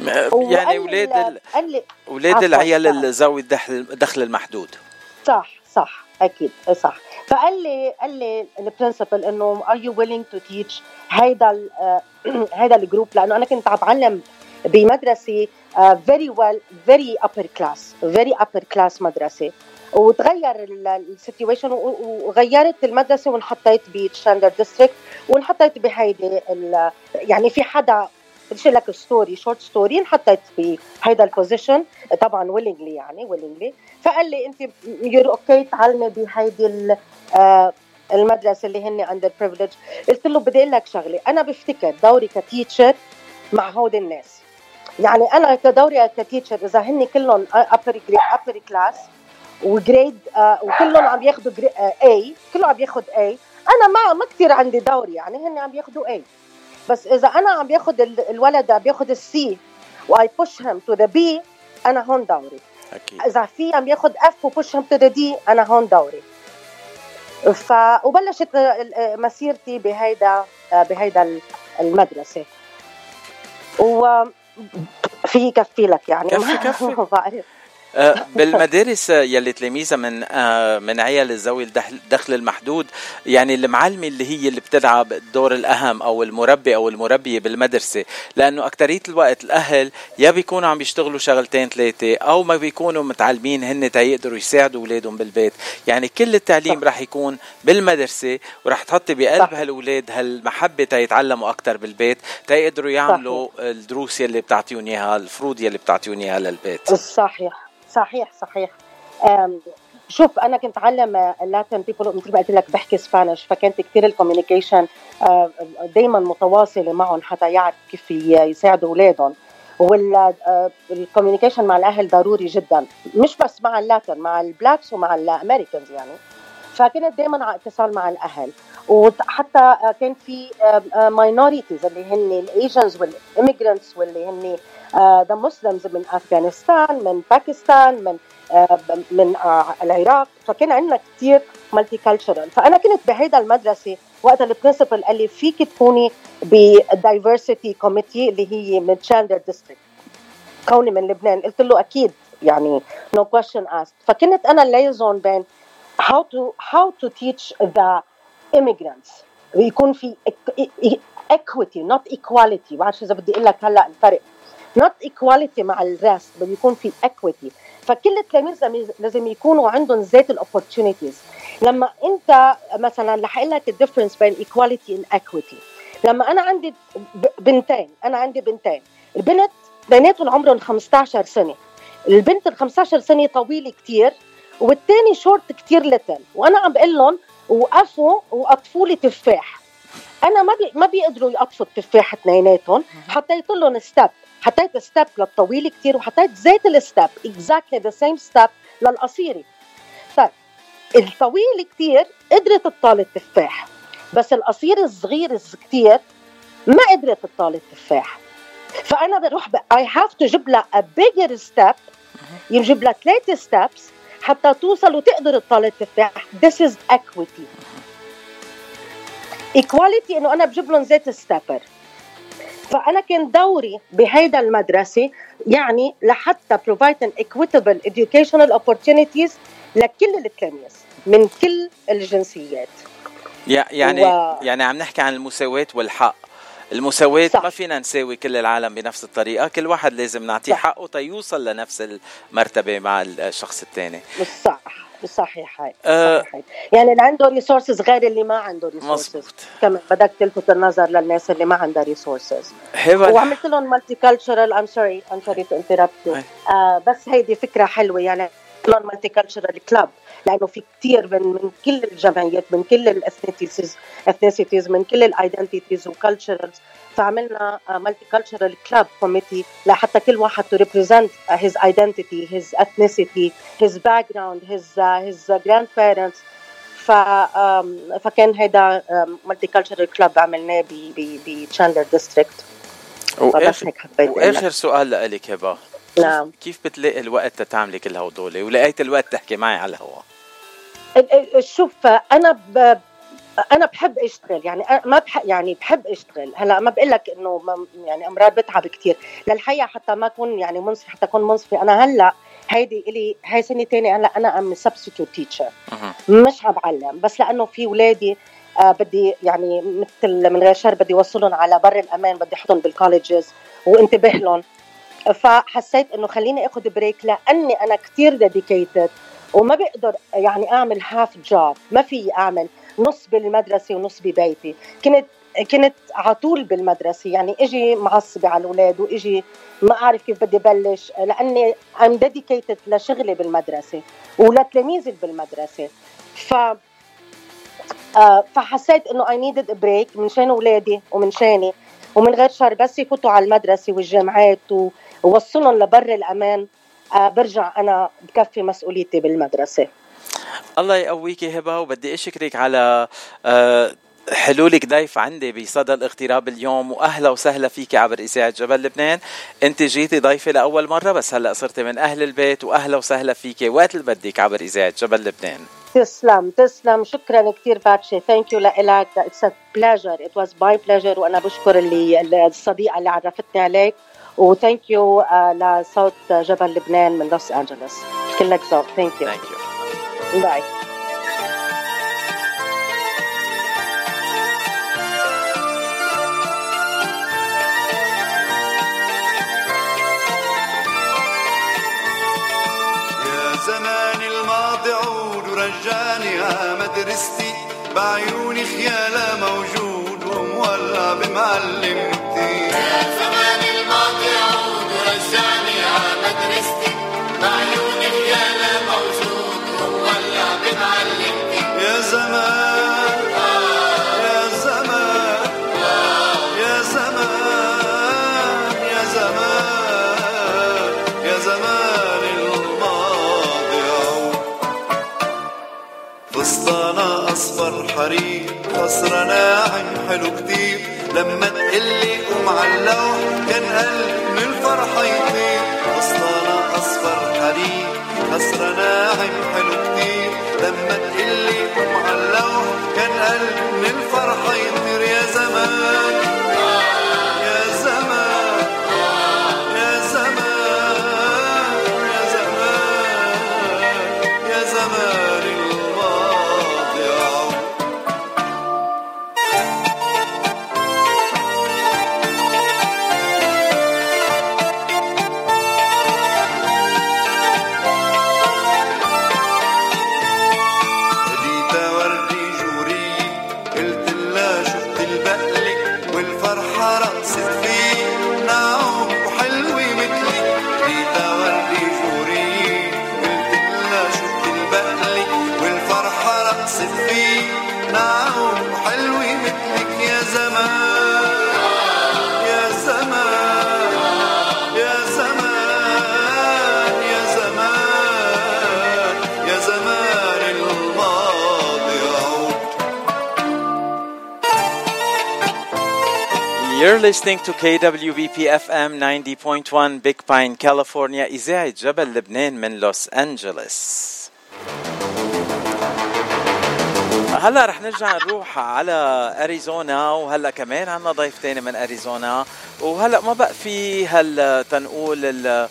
يعني أولاد
أولاد
العيال. ذوي الدخل الدخل المحدود.
صح صح أكيد صح. فقال لي قال لي ال principal إنه are you willing to teach هيدا آه، هيدا ال group لأنه أنا كنت عم بعلم بمدرسة very well very upper class very upper class مدرسة. وتغير ال situation وغيرت المدرسة وانحطيت ب Chandler District وانحطيت بهيدي يعني في حدا بديش long story short story انحطيت بهيدا ال position طبعا willingly يعني willingly فقال لي أنت you're okay تعلمي بهيدي آه، المدرسة اللي هن underprivileged قلت له بدي أقول لك شغلة أنا بفتكر دوري ك teacher مع هودي الناس. يعني أنا كدوري ك teacher إذا هن كلهم upper upper class و grade آه، وكلهم عم ياخذوا A كله عم ياخذ A أنا ما ما كثير عندي دوري يعني هن عم ياخذوا A بس إذا أنا عم باخذ ال- الولد عم بياخذ ال C و I push him to the B أنا هون دوري.
أكيد.
إذا في عم ياخذ F و push him to the D أنا هون دوري. ف وبلشت آه، مسيرتي بهيدا آه، بهيدا المدرسة. و في يكفي لك يعني
كفي- كفي.
ما بعرف
بالمدارس آه، يلي تلاميذها من آه، من عيال ذوي الدخل المحدود يعني المعلمة اللي هي اللي بتلعب الدور الأهم أو المربي أو المربية بالمدرسة لأنه اكثريه الوقت الأهل يا بيكونوا عم يشتغلوا شغلتين ثلاثة أو ما بيكونوا متعلمين هن تيقدروا يساعدوا أولادهم بالبيت يعني كل التعليم. رح يكون بالمدرسة ورح تحطي بقلب. هالأولاد هالمحبة تيتعلموا أكثر بالبيت تيقدروا يعملوا الدروس يلي بتعطيهم إياها الفروض يلي بتعطيهم إياها للبيت
صحيح صحيح صحيح. شوف أنا كنت علم Latin people مثل ما قلت لك بحكي Spanish فكانت كثير ال communication دائما متواصلة معهم حتى يعرف كيف يساعدوا أولادهم. وال communication مع الأهل ضروري جدا. مش بس مع ال Latin مع ال blacks ومع ال Americans يعني. فكنت دائما على اتصال مع الأهل. وحتى كان في minorities اللي هن ال Asians وال immigrants واللي هن the Muslims من أفغانستان من باكستان من آه، من آه، العراق. فكان عندنا كثير multicultural فأنا كنت بهيدا المدرسة وقت ال principal قال لي فيك تكوني ب diversity committee اللي هي من Chandler District كوني من لبنان. قلت له أكيد. يعني no question asked. فكنت أنا ال liaison بين how to how to teach the immigrants. ويكون في equity not equality. بعرفش إذا بدي أقول لك هلا الفرق. Not equality مع ال rest بده يكون في equity. فكل التلاميذ لازم- يكونوا عندهم ذات ال opportunities لما أنت مثلا رح أقول لك ال difference بين equality and equity. لما أنا عندي بنتين أنا عندي بنتين. البنت بيناتهم عمرهم 15 سنة. البنت ال 15 سنة طويلة كتير. والتاني شورت كتير little. وأنا عم بقول لهم وقفوا وقطفوا لي تفاح. أنا ما بي ما بيقدروا يقطفوا التفاح اثنيناتهم. حطيت لهم step حطيت step للطويل كتير وحطيت ذات ال step exactly the same step للقصيرة. طيب الطويل كتير قدرت تطال التفاح. بس القصير الصغير كتير ما قدرت تطال التفاح. فأنا بروح I have to جيب لها a bigger step يجيب لها ثلاثة steps حتى توصل وتقدر تطال التفاح this is equity. Equality إنه أنا بجيب لهم ذات ال stepper فأنا كان دوري بهيدا المدرسة يعني لحتى provide an equitable educational opportunities لكل التلاميذ من كل الجنسيات.
يع- يعني
و-
يعني عم نحكي عن المساواة والحق. المساواة. ما فينا نساوي كل العالم بنفس الطريقة كل واحد لازم نعطيه. حقه تيوصل لنفس المرتبة مع الشخص الثاني
صح هاي
أه.
يعني اللي عنده resources غير اللي ما عنده
resources
كمان بدك تلفت النظر للناس اللي ما عندها
resources
وعملت لهم multicultural I'm sorry I'm sorry to
interrupt.
بس هيدي فكرة حلوة يعني لهم multicultural club لأنه في كثير من من كل الجمعيات من كل ال ethnities ethnicities من كل ال identities و culturals فعملنا multicultural club committee لحتى كل واحد to represent his identity his ethnicity his background his his grandparents ف فكان هيدا multicultural club عملناه ب Chandler
District
هيك حبيت أقول لك.
وآخر سؤال لك هبة.
نعم.
كيف بتلاقي الوقت تتعملي كل هدول؟ ولقيت الوقت تحكي معي على الهواء.
ال- ال- شوف أنا ب... أنا بحب أشتغل. يعني ما بحب يعني بحب أشتغل. هلأ ما بقول لك انه يعني أمرار بتعب كثير للحقيقه حتى ما اكون يعني منصفه حتى أكون منصفة. أنا هلأ هيدي الي هاي سنة ثانية هلأ أنا I'm substitute
teacher.
مش عم بعلم بس لأنه في اولادي آه بدي يعني مثل من غير شر بدي اوصلهم على بر الأمان. بدي أحطهم بال colleges وانتبه لهم. فحسيت إنه خليني اخذ break لأني أنا كثير dedicated وما بقدر يعني أعمل half job ما في أعمل نص بالمدرسة ونص ببيتي. كنت كنت على طول بالمدرسة يعني إجي معصبة على الأولاد وإجي ما أعرف كيف بدي بلش لأني I'm dedicated لشغلي بالمدرسة ولتلاميذي بالمدرسة. ف آه، فحسيت إنه I needed break من شان أولادي ومن شاني. ومن غير شر بس يفوتوا على المدرسة والجامعات و- ووصلهم لبر الأمان. آه، برجع أنا بكفي مسؤوليتي بالمدرسة.
الله يقويكي هبة وبدي أشكرك على آه، حلولك ضيف عندي بصدى الاغتراب اليوم وأهلا وسهلا فيك عبر إذاعة جبل لبنان. أنت جيتي ضيفه لأول مرة بس هلأ صرتي من أهل البيت وأهلا وسهلا فيك وقت اللي بدك عبر إذاعة جبل لبنان.
تسلم تسلم. شكرا كثير باتشي thank you لك it's a pleasure it was my pleasure وأنا بشكر اللي الصديقة اللي عرفتني عليك. و thank you لصوت جبل لبنان من لوس انجلوس كلك ذوق thank you
thank you
bye
يا زمان الماضي عود ورجعني مدرستي بعيوني خيالة موجود ومولع بمعلمتي.
يا زمان
أصفر حرير قصر ناعم حلو كتير. لما تقلي قوم عاللوح كان قلبي من الفرحة يطير. فستانة أصفر حرير قصر ناعم حلو كتير. لما تقلي قوم عاللوح كان قلبي من الفرحة يطير. يا زمان
You're listening to KWBP FM 90.1 Big Pine, California, إذاعة جبل لبنان من لوس أنجلوس. هلا رح نرجع نروح على أريزونا وهلا كمان عنا ضيف تاني من أريزونا. وهلا ما بقى في هل تنقول ال-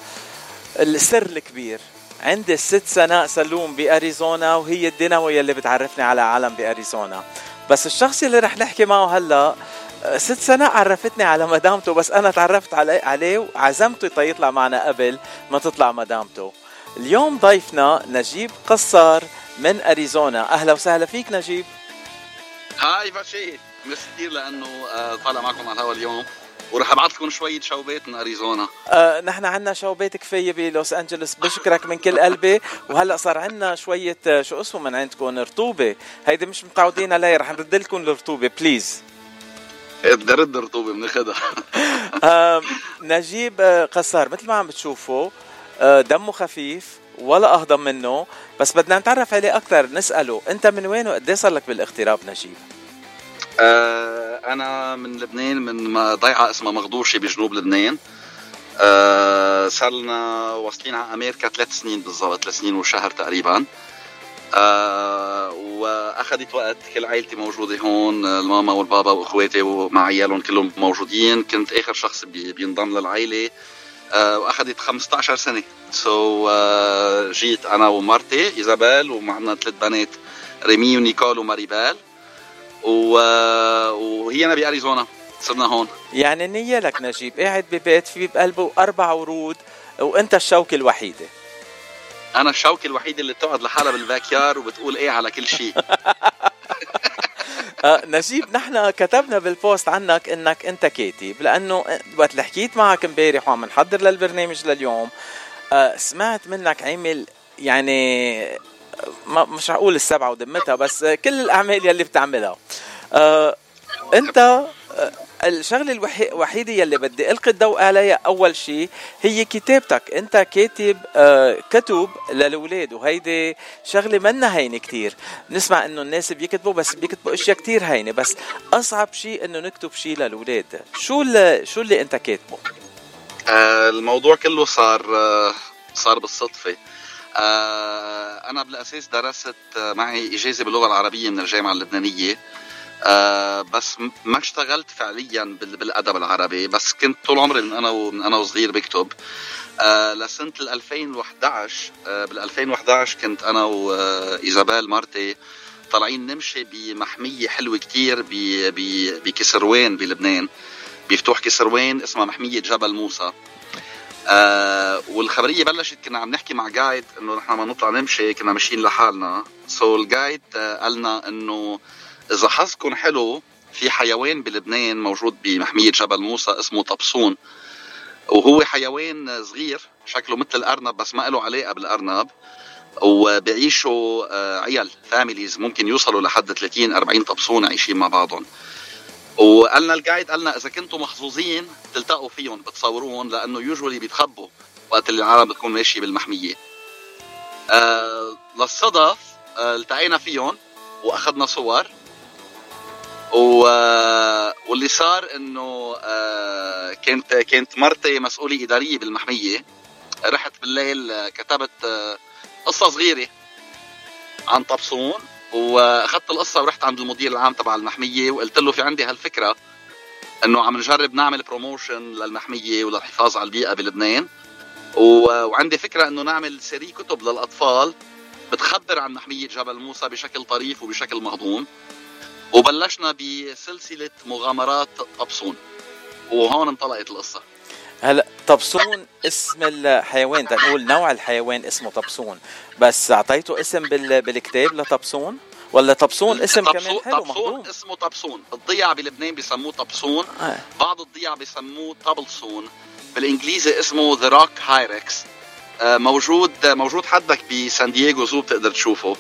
السر الكبير. عندي الست سناء سلوم بأريزونا وهي الدينامو يلي بتعرفني على عالم بأريزونا. بس الشخص اللي رح نحكي معه هلا ست سناء عرفتني على مدامته بس أنا تعرفت عليه عليه وعزمته تيطلع معنا قبل ما تطلع مدامته. اليوم ضيفنا نجيب قصار من أريزونا. أهلا وسهلا فيك نجيب.
هاي باشي ميرسي كثير لأنه آه، طالع معكم على الهوا اليوم. ورح أبعث لكم شوية شوبات من أريزونا.
آه نحن عنا شوبات كفاية بلوس انجلوس بشكرك من كل قلبي. وهلأ صار عنا شوية آه، شو اسمه من عندكم؟ رطوبة. هيدي مش متعودين عليها. رح نرد لكم الرطوبة بليز
إيه، بدي ارد رطوبة بناخذها
آه نجيب آه، قصار مثل ما عم بتشوفوا آه دمه خفيف ولا أهضم منه بس بدنا نتعرف عليه أكثر نسأله أنت من وين وقد صار لك بالاغتراب نجيب؟
آه، أنا من لبنان من ضيعة اسمها مغدوشه بجنوب لبنان. آه، صار لنا واصلين على أمريكا ثلاث سنين بالضبط ثلاث سنين وشهر تقريبا. آه وأخذت وقت كل عائلتي موجودة هون الماما والبابا وإخواتي ومع عيالهم كلهم موجودين. كنت آخر شخص بي بينضم للعائلة. آه وأخذت 15 سنة. so, آه جيت أنا ومرتي إيزابيل ومعنا ثلاث بنات ريمي ونيكول وماريبال و... آه، وهينا بأريزونا صرنا هون.
يعني النية لك نجيب. قاعد ببيت في بقلبه أربع ورود وأنت الشوكة الوحيدة.
أنا الشوكه الوحيده اللي بتقعد لحالها بالباكيار وبتقول إيه على كل شيء.
آه نجيب نحن كتبنا بالبوست عنك إنك أنت كاتب لأنه وقت اللي حكيت معك امبارح وعم نحضر للبرنامج لليوم آه سمعت منك عامل يعني ما مش هقول السبعة ودمتها بس كل الأعمال يلي بتعملها. آه أنت آه، الشغلة الوحيده يلي بدي ألقي الضوء عليها أول شيء هي كتابتك. أنت كاتب آه، كتب للأولاد وهيدي شغلة منا هينة كتير. نسمع إنه الناس بيكتبوا بس بيكتبوا أشياء كتير هينة بس أصعب شيء إنه نكتب شيء للأولاد. شو شو اللي أنت كاتبه؟
آه، الموضوع كله صار صار بالصدفة. أنا بالأساس درست معي إجازة باللغة العربية من الجامعة اللبنانية. آه بس ما اشتغلت فعليا بالأدب العربي بس كنت طول عمري من أنا ومن أنا وصغير بكتب. آه لسنة 2011 آه بال 2011 كنت أنا وايزابيل مرتي طالعين نمشي بمحمية حلوة كتير بكسروان بلبنان. بفتوح كسروان اسمها محمية جبل موسى. آه والخبرية بلشت كنا عم نحكي مع guide إنه نحن ما نطلع نمشي كنا ماشيين لحالنا. so ال guide آه قالنا إنه إذا حظكم حلو في حيوان بلبنان موجود بمحمية جبل موسى اسمه طبسون. وهو حيوان صغير شكله مثل الأرنب بس ما له علاقة بالأرنب. وبيعيشوا آه، عيال families ممكن يوصلوا لحد 30 40 طبسون عايشين مع بعضهم. وقالنا الجايد قالنا إذا كنتم محظوظين تلتقوا فيهم بتصوروهم لأنه يوجولي بيتخبوا وقت اللي العالم بتكون ماشيه بالمحمية. آه للصدف آه التقينا فيهم وأخذنا صور. و... واللي صار إنه آه، كانت كانت مرتي مسؤولة إدارية بالمحمية. رحت بالليل آه، كتبت آه، قصة صغيرة عن طبسون وأخذت القصة ورحت عند المدير العام تبع المحمية وقلت له في عندي هالفكرة إنه عم نجرب نعمل promotion للمحمية وللحفاظ على البيئة بلبنان. و... وعندي فكرة إنه نعمل série كتب للأطفال بتخبر عن محمية جبل موسى بشكل طريف وبشكل مهضوم. وبلشنا بسلسلة مغامرات طبسون. وهون انطلقت القصة.
هلا طبسون اسم الحيوان. نقول نوع الحيوان اسمه طبسون. بس أعطيته اسم بال... بالكتاب لطبسون؟ ولا طبسون اسم طبسون كمان حلو
طبسون اسمه طبسون. الضيع بلبنان بيسموه طبسون. آه. بعض الضيع بيسموه طبلسون. بالإنجليزي اسمه the rock hyrax موجود موجود حدك بسان دييغو zoo بتقدر تشوفه.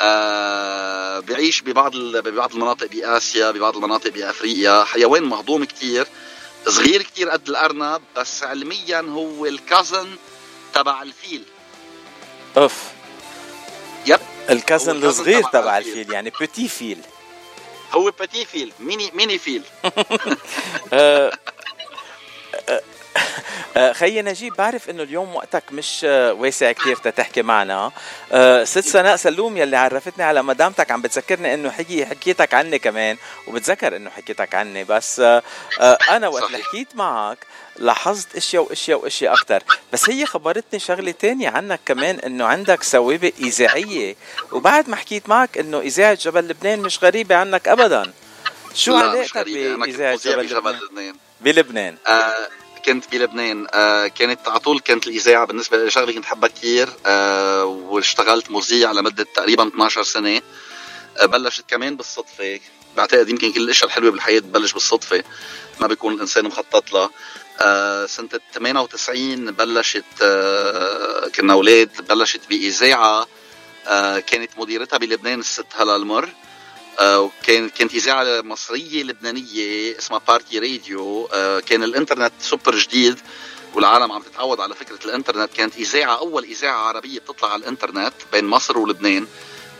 آه بيعيش ببعض ببعض المناطق بآسيا ببعض المناطق بأفريقيا. حيوان مهضوم كتير صغير كتير قد الأرنب بس علميا هو ال cousin تبع الفيل.
أوف.
yep.
ال cousin الصغير تبع الفيل. يعني petit فيل
هو petit فيل mini mini فيل
خيي نجيب بعرف إنه اليوم وقتك مش آه، واسع كثير تحكي معنا. آه، ست سناء سلوم يلي عرفتني على مدامتك عم بتذكرني إنه حكي حكيتك عني كمان وبتذكر إنه حكيتك عني. بس أنا وقت اللي حكيت معك لاحظت إشياء وإشياء وإشياء أكثر بس هي خبرتني شغلة تانية عنك كمان إنه عندك سوابق إذاعية. وبعد ما حكيت معك إنه إذاعة جبل لبنان مش غريبة عنك ابدا. شو علاقتك بإذاعة جبل, جبل لبنان. بلبنان.
آه كنت بلبنان آه كانت على طول كانت الإذاعة بالنسبة لي شغله كنت حبها كثير آه واشتغلت مذيع لمده تقريبا 12 سنة آه بلشت كمان بالصدفة. بعتقد يمكن كل الأشياء الحلوة بالحياة ببلش بالصدفة ما بيكون الإنسان مخطط لها. سنة 98 بلشت كنا أولاد بلشت بإذاعة آه كانت مديرتها بلبنان الست هلا المر وكان كانت إذاعة مصرية لبنانية اسمها بارتي راديو آه، كان الإنترنت سوبر جديد والعالم عم تتعود على فكرة الإنترنت. كانت إذاعة أول إذاعة عربية بتطلع على الإنترنت بين مصر ولبنان.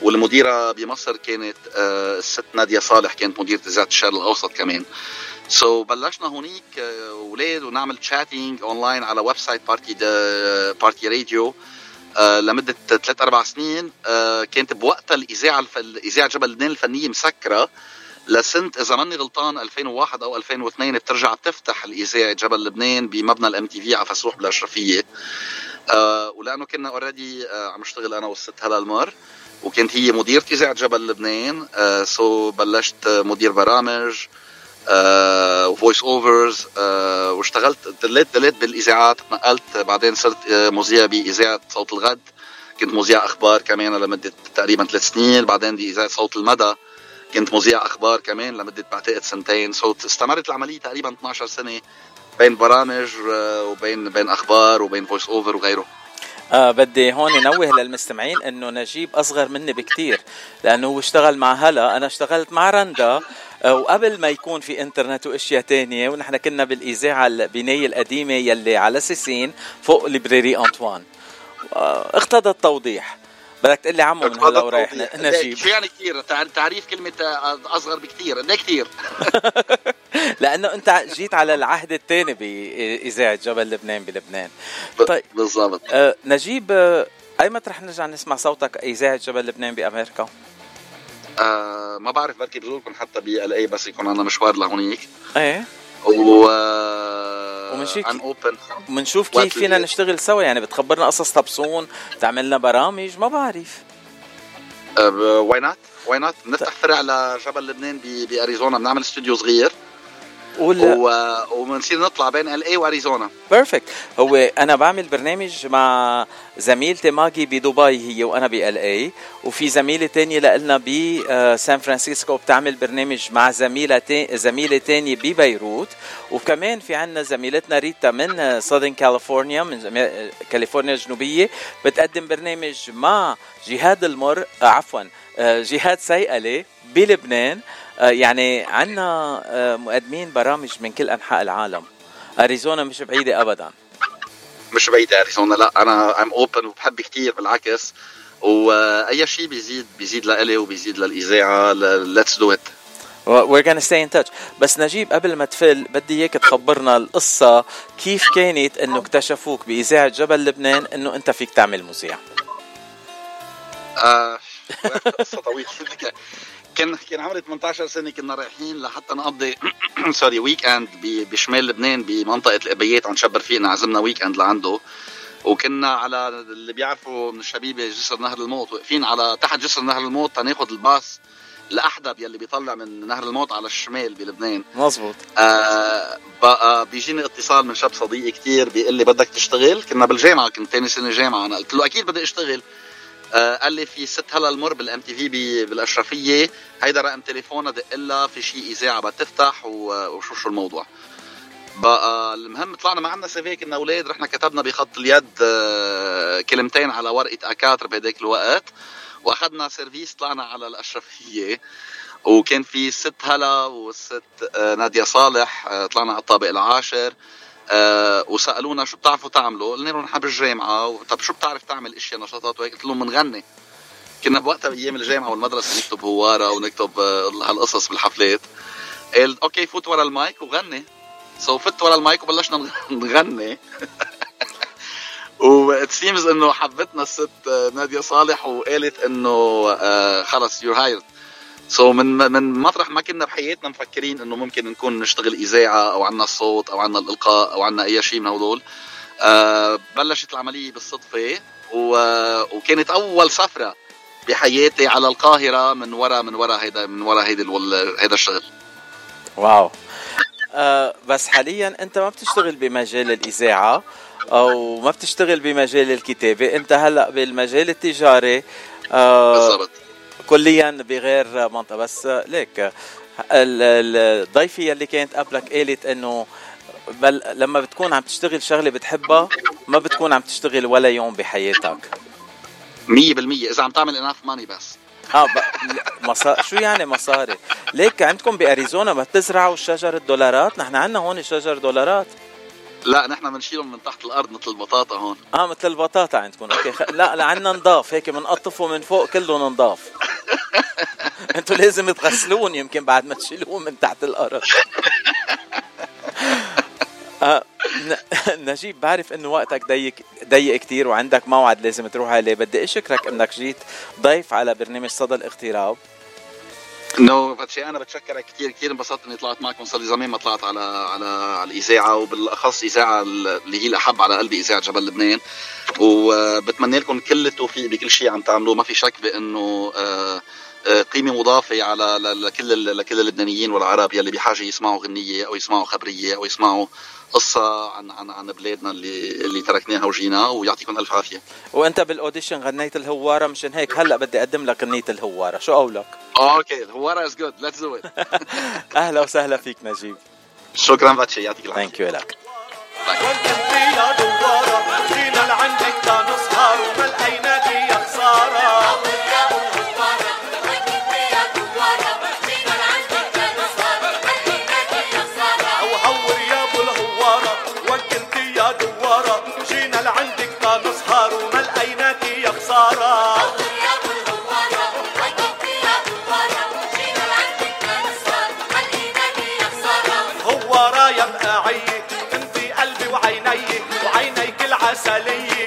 والمديرة بمصر كانت آه، الست نادية صالح كانت مديرة إذاعة الشرق الأوسط كمان. so بلشنا هونيك أولاد ونعمل chatting online على website بارتي بارتي راديو آه، لمدة ثلاث أربع سنين آه، كانت بوقتها الإذاعة. اذاعه جبل لبنان الفنية مسكرة لسنة إذا ماني غلطان 2001 أو 2002 بترجع بتفتح الإذاعة جبل لبنان بمبنى ال MTV عالفسوح بالاشرفيه آه ولأنه كنا already آه عم اشتغل أنا والست هلا المر وكانت هي مديرة إذاعة جبل لبنان آه so بلشت مدير برامج آه و voice overs آه واشتغلت ضليت ضليت بالإذاعات نقلت بعدين صرت آه مذيع بإذاعة صوت الغد. كنت مذيع أخبار كمان لمدة تقريبا ثلاث سنين بعدين بإذاعة صوت المدى كنت مذيع أخبار كمان لمدة بعتقد سنتين. so استمرت العملية تقريبا 12 سنة بين برامج آه وبين بين أخبار وبين voice over وغيره.
آه بدي هون نوه للمستمعين إنه نجيب أصغر مني بكتير لأنه هو اشتغل مع هلا. أنا اشتغلت مع رندا آه وقبل ما يكون في انترنت واشياء تانية ونحن كنا بالإذاعة البنايه القديمة يلي على سيسين فوق librairie أنطوان. آه اقتضى التوضيح. بدك تقول لي عمو من هلا ورايح نجيب.
شو يعني كثير؟ تعريف كلمة آه، أصغر بكثير. إيه كثير؟
لأنه أنت جيت على العهد الثاني بإذاعة جبل لبنان بلبنان. طيب.
بالضبط.
آه نجيب آه أي متى رح نرجع نسمع صوتك إذاعة جبل لبنان بأمريكا؟
آه ما بعرف بركي بزوركم حتى بال اي بس يكون عندنا مشوار لهونيك.
إيه.
و اوبن
ومنشوف
وقت
كيف فينا نشتغل سوا يعني بتخبرنا قصص تبصون تعمل لنا برامج ما بعرف.
why not why not بنفتح فرع لجبل لبنان باريزونا بنعمل استوديو صغير.
ولا
و... وبنصير نطلع بين LA واريزونا
perfect هو أنا بعمل برنامج مع زميلتي ماجي بدبي هي وأنا ب LA وفي زميلة تانية لنا بسان فرانسيسكو بتعمل برنامج مع زميلة تا- زميلة تانية ببيروت وكمان في عنا زميلتنا ريتا من Southern كاليفورنيا من زم- كاليفورنيا الجنوبية. بتقدم برنامج مع جهاد المر آه، عفوا آه، جهاد سيئله بلبنان. آه، يعني عنا آه، مقدمين برامج من كل أنحاء العالم. أريزونا مش بعيدة ابدا.
مش بعيدة أريزونا. لا أنا I'm open وبحب كثير بالعكس. وأي شيء بيزيد بيزيد لإلي وبيزيد للإذاعة let's do it
we're gonna stay in touch. بس نجيب قبل ما تفل بدي إياك تخبرنا القصة كيف كانت إنه اكتشفوك بإذاعة جبل لبنان إنه أنت فيك تعمل مذيع؟
آه قصة طويلة. كان كان عمري 18 سنة كنا رايحين لحتى نقضي sorry weekend بشمال لبنان بمنطقة الأبيات عند شاب رفيقنا عزمنا weekend لعنده. وكنا على اللي بيعرفوا من الشبيبة جسر نهر الموت واقفين على تحت جسر نهر الموت تناخذ الباص الاحدب يلي بيطلع من نهر الموت على الشمال بلبنان.
مزبوط
آه بقى بيجيني اتصال من شاب صديقي كتير بيقول لي بدك تشتغل؟ كنا بالجامعة كنت ثاني سنة جامعة أنا قلت له أكيد بدي أشتغل. آه قال لي في ست هلا المر بال MTV بالأشرفية. هيدا رقم تليفونها دق لها في شيء إذاعة بدها تفتح و- وشو شو الموضوع. بقى المهم طلعنا ما عندنا CV كنا أولاد رحنا كتبنا بخط اليد آه كلمتين على ورقة A quatre بهداك الوقت. وأخذنا سيرفيس طلعنا على الأشرفية. وكان في الست هلا والست آه، نادية صالح آه، طلعنا على الطابق العاشر. آه، وسألونا شو بتعرفوا تعملوا؟ قلنا لهم نحن بالجامعة و- طب شو بتعرف تعمل إشياء نشاطات؟ وهيك قلت لهم بنغني. كنا بوقتها بأيام الجامعة والمدرسة نكتب هوارة ونكتب آه، هالقصص بالحفلات. قال okay فوت ورا المايك وغني. so فت ورا المايك وبلشنا نغ- نغني. و it seems إنه حبتنا الست آه، نادية صالح وقالت إنه آه، خلص you're hired so من من مطرح ما كنا بحياتنا مفكرين إنه ممكن نكون نشتغل إذاعة أو عنا الصوت أو عنا الإلقاء أو عنا أي شيء من هدول آه بلشت العملية بالصدفة. وكانت أول سفرة بحياتي على القاهرة من ورا من ورا هيدا من ورا هيدا. هيدا الشغل
واو آه بس حاليا أنت ما بتشتغل بمجال الإذاعة أو ما بتشتغل بمجال الكتابة أنت هلأ بالمجال التجاري آه
بالضبط
كليا بغير منطقة بس ليك ال- ال- الضيفة يلي كانت قبلك قالت إنه بل لما بتكون عم تشتغل شغلة بتحبها ما بتكون عم تشتغل ولا يوم بحياتك
100% إذا عم تعمل اناف ماني بس
آه ب... مصا... شو يعني مصاري؟ ليك عندكم بأريزونا ما بتزرعوا شجر الدولارات؟ نحن عندنا هون شجر دولارات
لا نحن بنشيلهم من تحت الأرض مثل البطاطا هون.
آه مثل البطاطا عندكم. أوكي خ... لا لعنا نضاف هيك بنقطفه من فوق كله نضاف. أنتوا لازم تغسلون يمكن بعد ما تشيلوه من تحت الأرض. آه، نجيب بعرف إنه وقتك ضيق ضيق كثير وعندك موعد لازم تروح عليه. بدي أشكرك إنك جيت ضيف على برنامج صدى الاغتراب.
نو no, فاتشي أنا بتشكرك كثير كثير انبسطت إني طلعت معكم. صار لي زمان ما طلعت على على على الإذاعة وبالأخص إذاعة اللي هي الأحب على قلبي إذاعة جبل لبنان. وبتمنى لكم كل التوفيق بكل شيء عم تعملوه. ما في شك بأنه آه، آه، قيمة مضافة على لكل لكل اللبنانيين والعرب يلي بحاجة يسمعوا غنية أو يسمعوا خبرية أو يسمعوا قصة عن عن عن بلادنا اللي اللي تركناها وجينا ويعطيكم ألف عافية.
وأنت بال audition غنيت الهوارة مشان هيك هلأ بدي أقدم لك غنية الهوارة، شو قولك؟
آه، okay الهوارة is good let's do
أهلا وسهلا فيك نجيب.
شكرا باتشي يعطيك
العافية. thank you لك.
يبقى عيك انت قلبي وعيني وعينيك العسلية.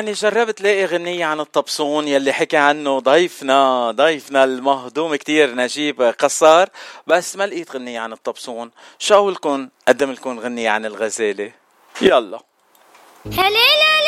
يعني جربت لاقي غنية عن الطبسون يلي حكى عنه ضيفنا ضيفنا المهضوم كتير نجيب قصار بس ما لقيت غنية عن الطبسون. شو قولكن قدم لكم غنية عن الغزالة. يلا.
هليلة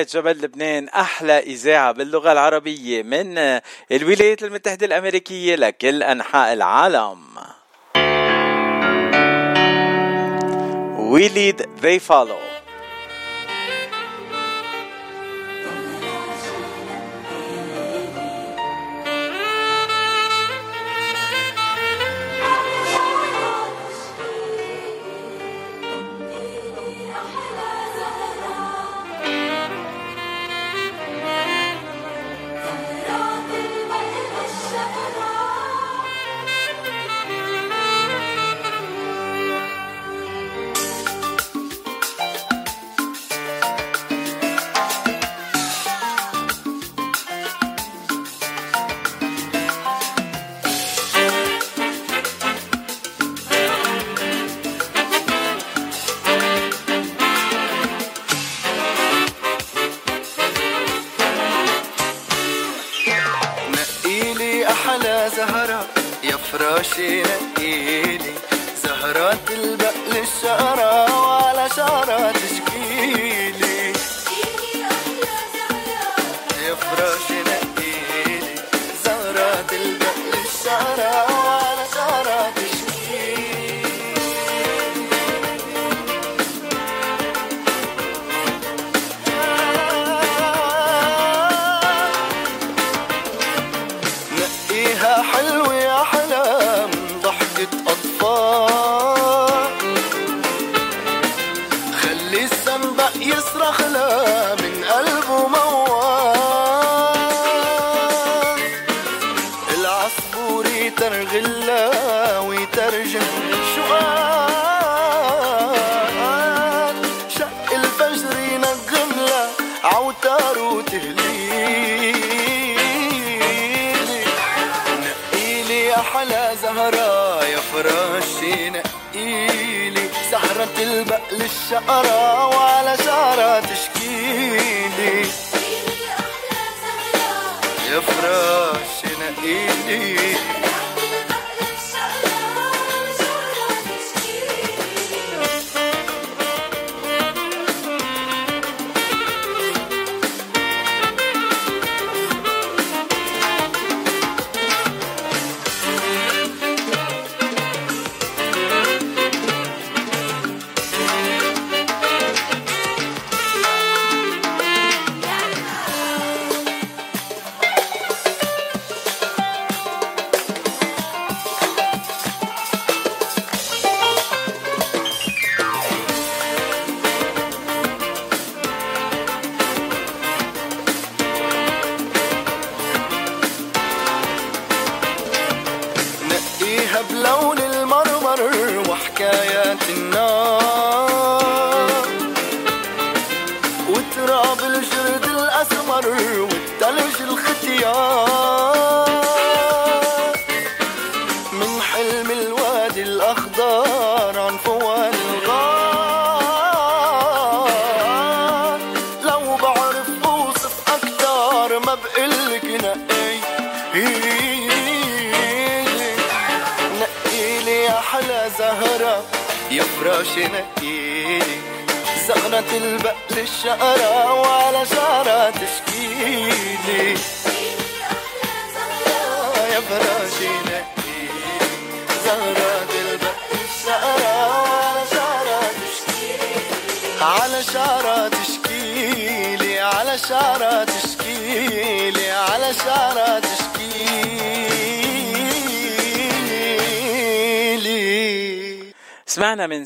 إذاعة جبل لبنان أحلى إذاعة باللغة العربية من الولايات المتحدة الأمريكية لكل أنحاء العالم. We lead, they follow.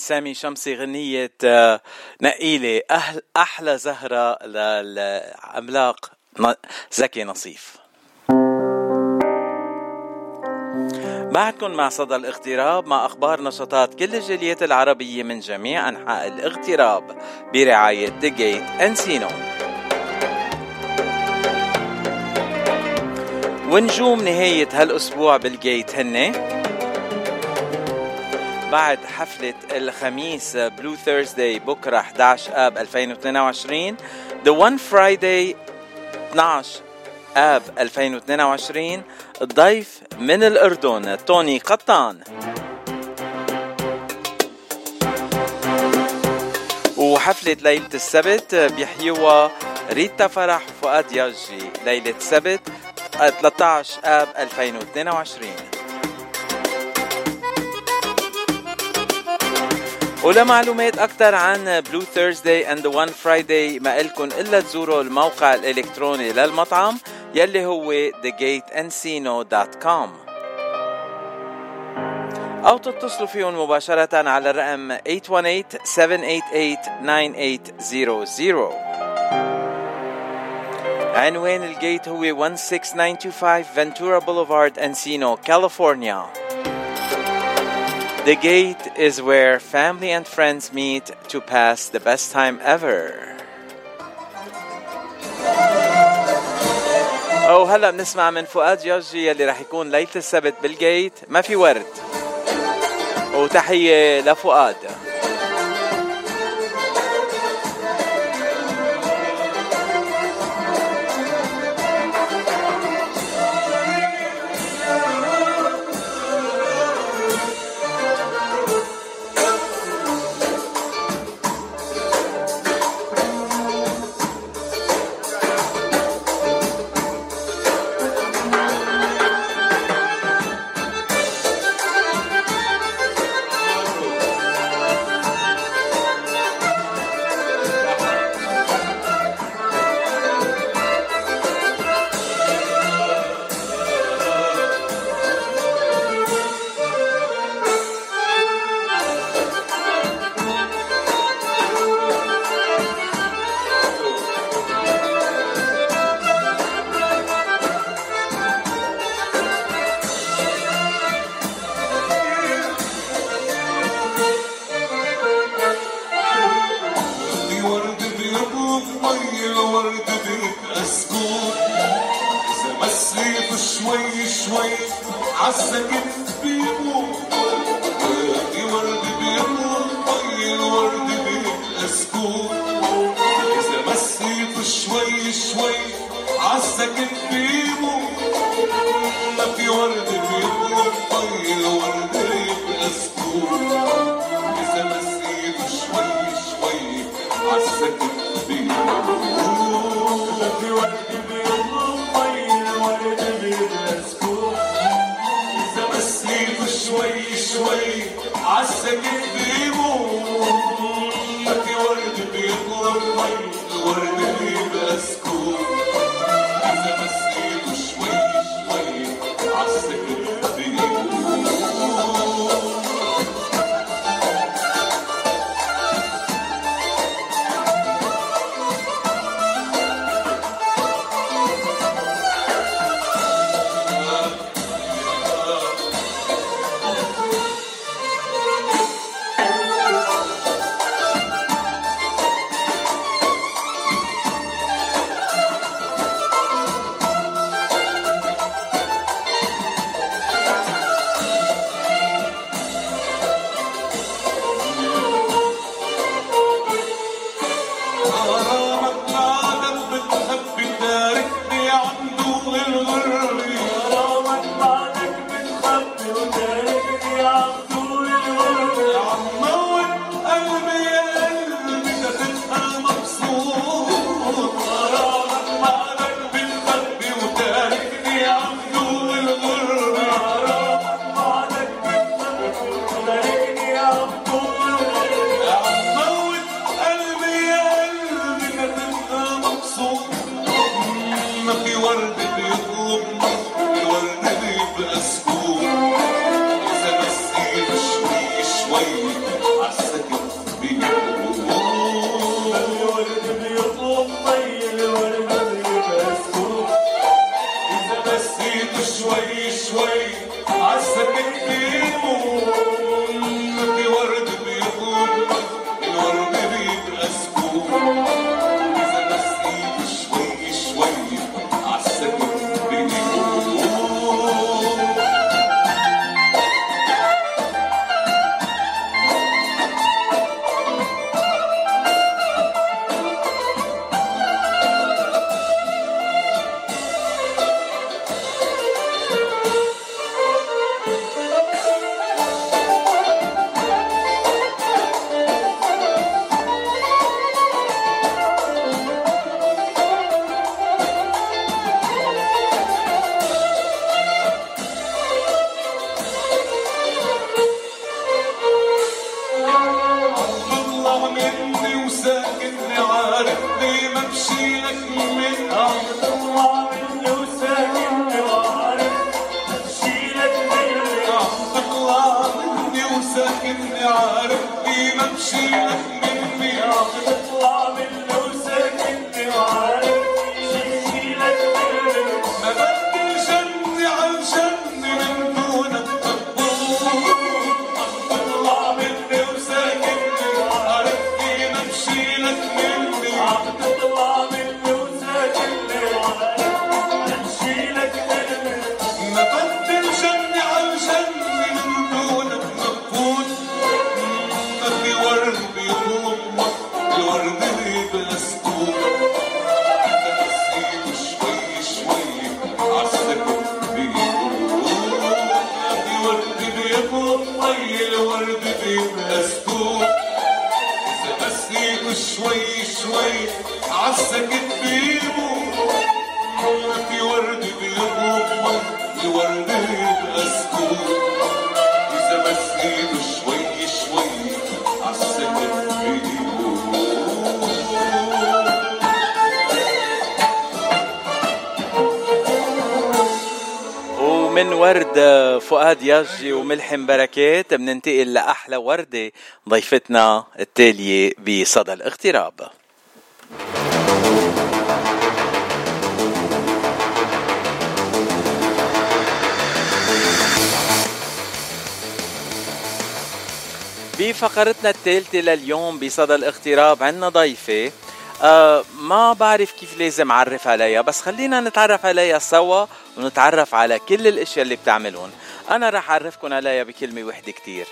سامي شمسي غنية نقيلة أهل أحلى زهرة للعملاق زكي نصيف. بعدكم مع صدى الاغتراب مع أخبار نشاطات كل الجاليات العربية من جميع أنحاء الاغتراب برعاية Gate أنسينو ونجوم نهاية هالأسبوع بالجيت هن بعد حفلة الخميس Blue Thursday بكرة 11 آب 2022 The One Friday 12 آب 2022 الضيف من الأردن توني قطان. وحفلة ليلة السبت بيحيوها ريتا فرح وفؤاد ياجي. ليلة سبت 13 آب 2022 ولمعلومات أكثر عن Blue Thursday and One Friday ما إلكن إلا تزوروا الموقع الإلكتروني للمطعم يلي هو thegateandcino.com أو تتصلوا فيهم مباشرة على الرقم 818-788-9800 عنوان ال Gate هو 16925 Ventura Boulevard Encino كاليفورنيا The gate is where family and friends meet to pass the best time ever. أو هلا بنسمع من فؤاد ياجي يلي رح يكون ليلة السبت بالجيت ما في ورد. وتحية لفؤاد. وملحم بركات بننتقل لأحلى وردة ضيفتنا التالية بصدى الاغتراب. بفقرتنا الثالثة لليوم بصدى الاغتراب عنا ضيفة. أه ما بعرف كيف لازم أعرف عليها بس خلينا نتعرف عليها سوا ونتعرف على كل الأشياء اللي بتعملون. أنا رح اعرفكم عليها بكلمة وحدة كتير.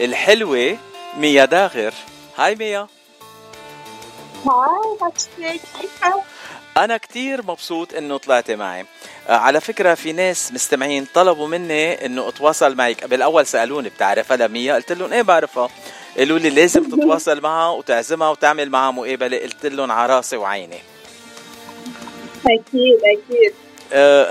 الحلوة ميا داغر. هاي ميا.
هاي
أنا كتير مبسوط إنه طلعتي معي. آه، على فكرة في ناس مستمعين طلبوا مني إنه أتواصل معك بالأول سألوني بتعرف هلا ميا؟ قلت لهم إيه بعرفها؟ قالوا لي لازم تتواصل معها وتعزمها وتعمل معها مقابلة. قلت لهم عراسي راسي وعيني.
أكيد
أكيد.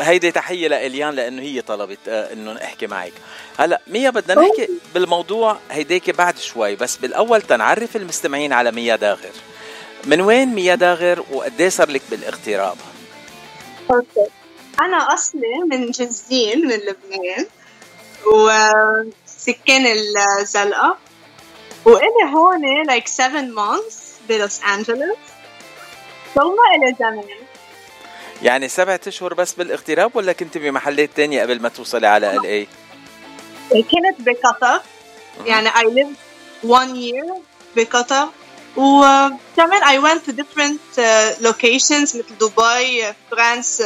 هيدي تحية لإليان لأنه هي طلبت آه، إنه نحكي معك. هلا ميا بدنا نحكي بالموضوع هيديك بعد شوي بس بالأول تنعرف المستمعين على ميا داغر. من وين ميا داغر وقديه صار لك بالاغتراب
أوكي. أنا أصلي من جزين من لبنان وسكان الزلقة. وإلي هون like seven months بلوس أنجلوس. ثم إلي زمان.
يعني سبعة أشهر بس بالاغتراب ولا كنت بمحلات تانية قبل ما توصلي على ال اي؟
كنت بقطر. يعني I lived one year بقطر. وكمان I went to different uh, locations مثل دبي فرانس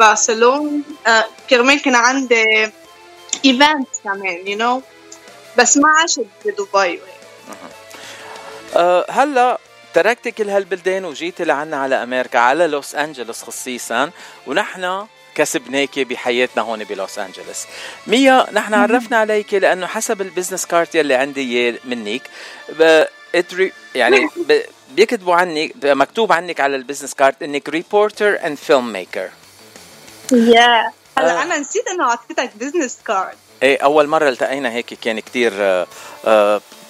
برشلونة uh, كرمال كان عندي events كمان you know. بس ما عشت بدبي.
أه هلا تركتي كل هالبلدان وجيتي لعنا على أمريكا على لوس أنجلوس خصيصا ونحن كسبناكي بحياتنا هون بلوس أنجلوس. ميا نحن عرفنا عليك لأنه حسب ال business card يلي عندي منك يعني بيكتبوا عنك مكتوب عنك على ال business card إنك reporter and filmmaker
yeah. هلا
آه.
أنا نسيت إنه اعطيتك business card
إيه أول مرة التقينا هيك كان كتير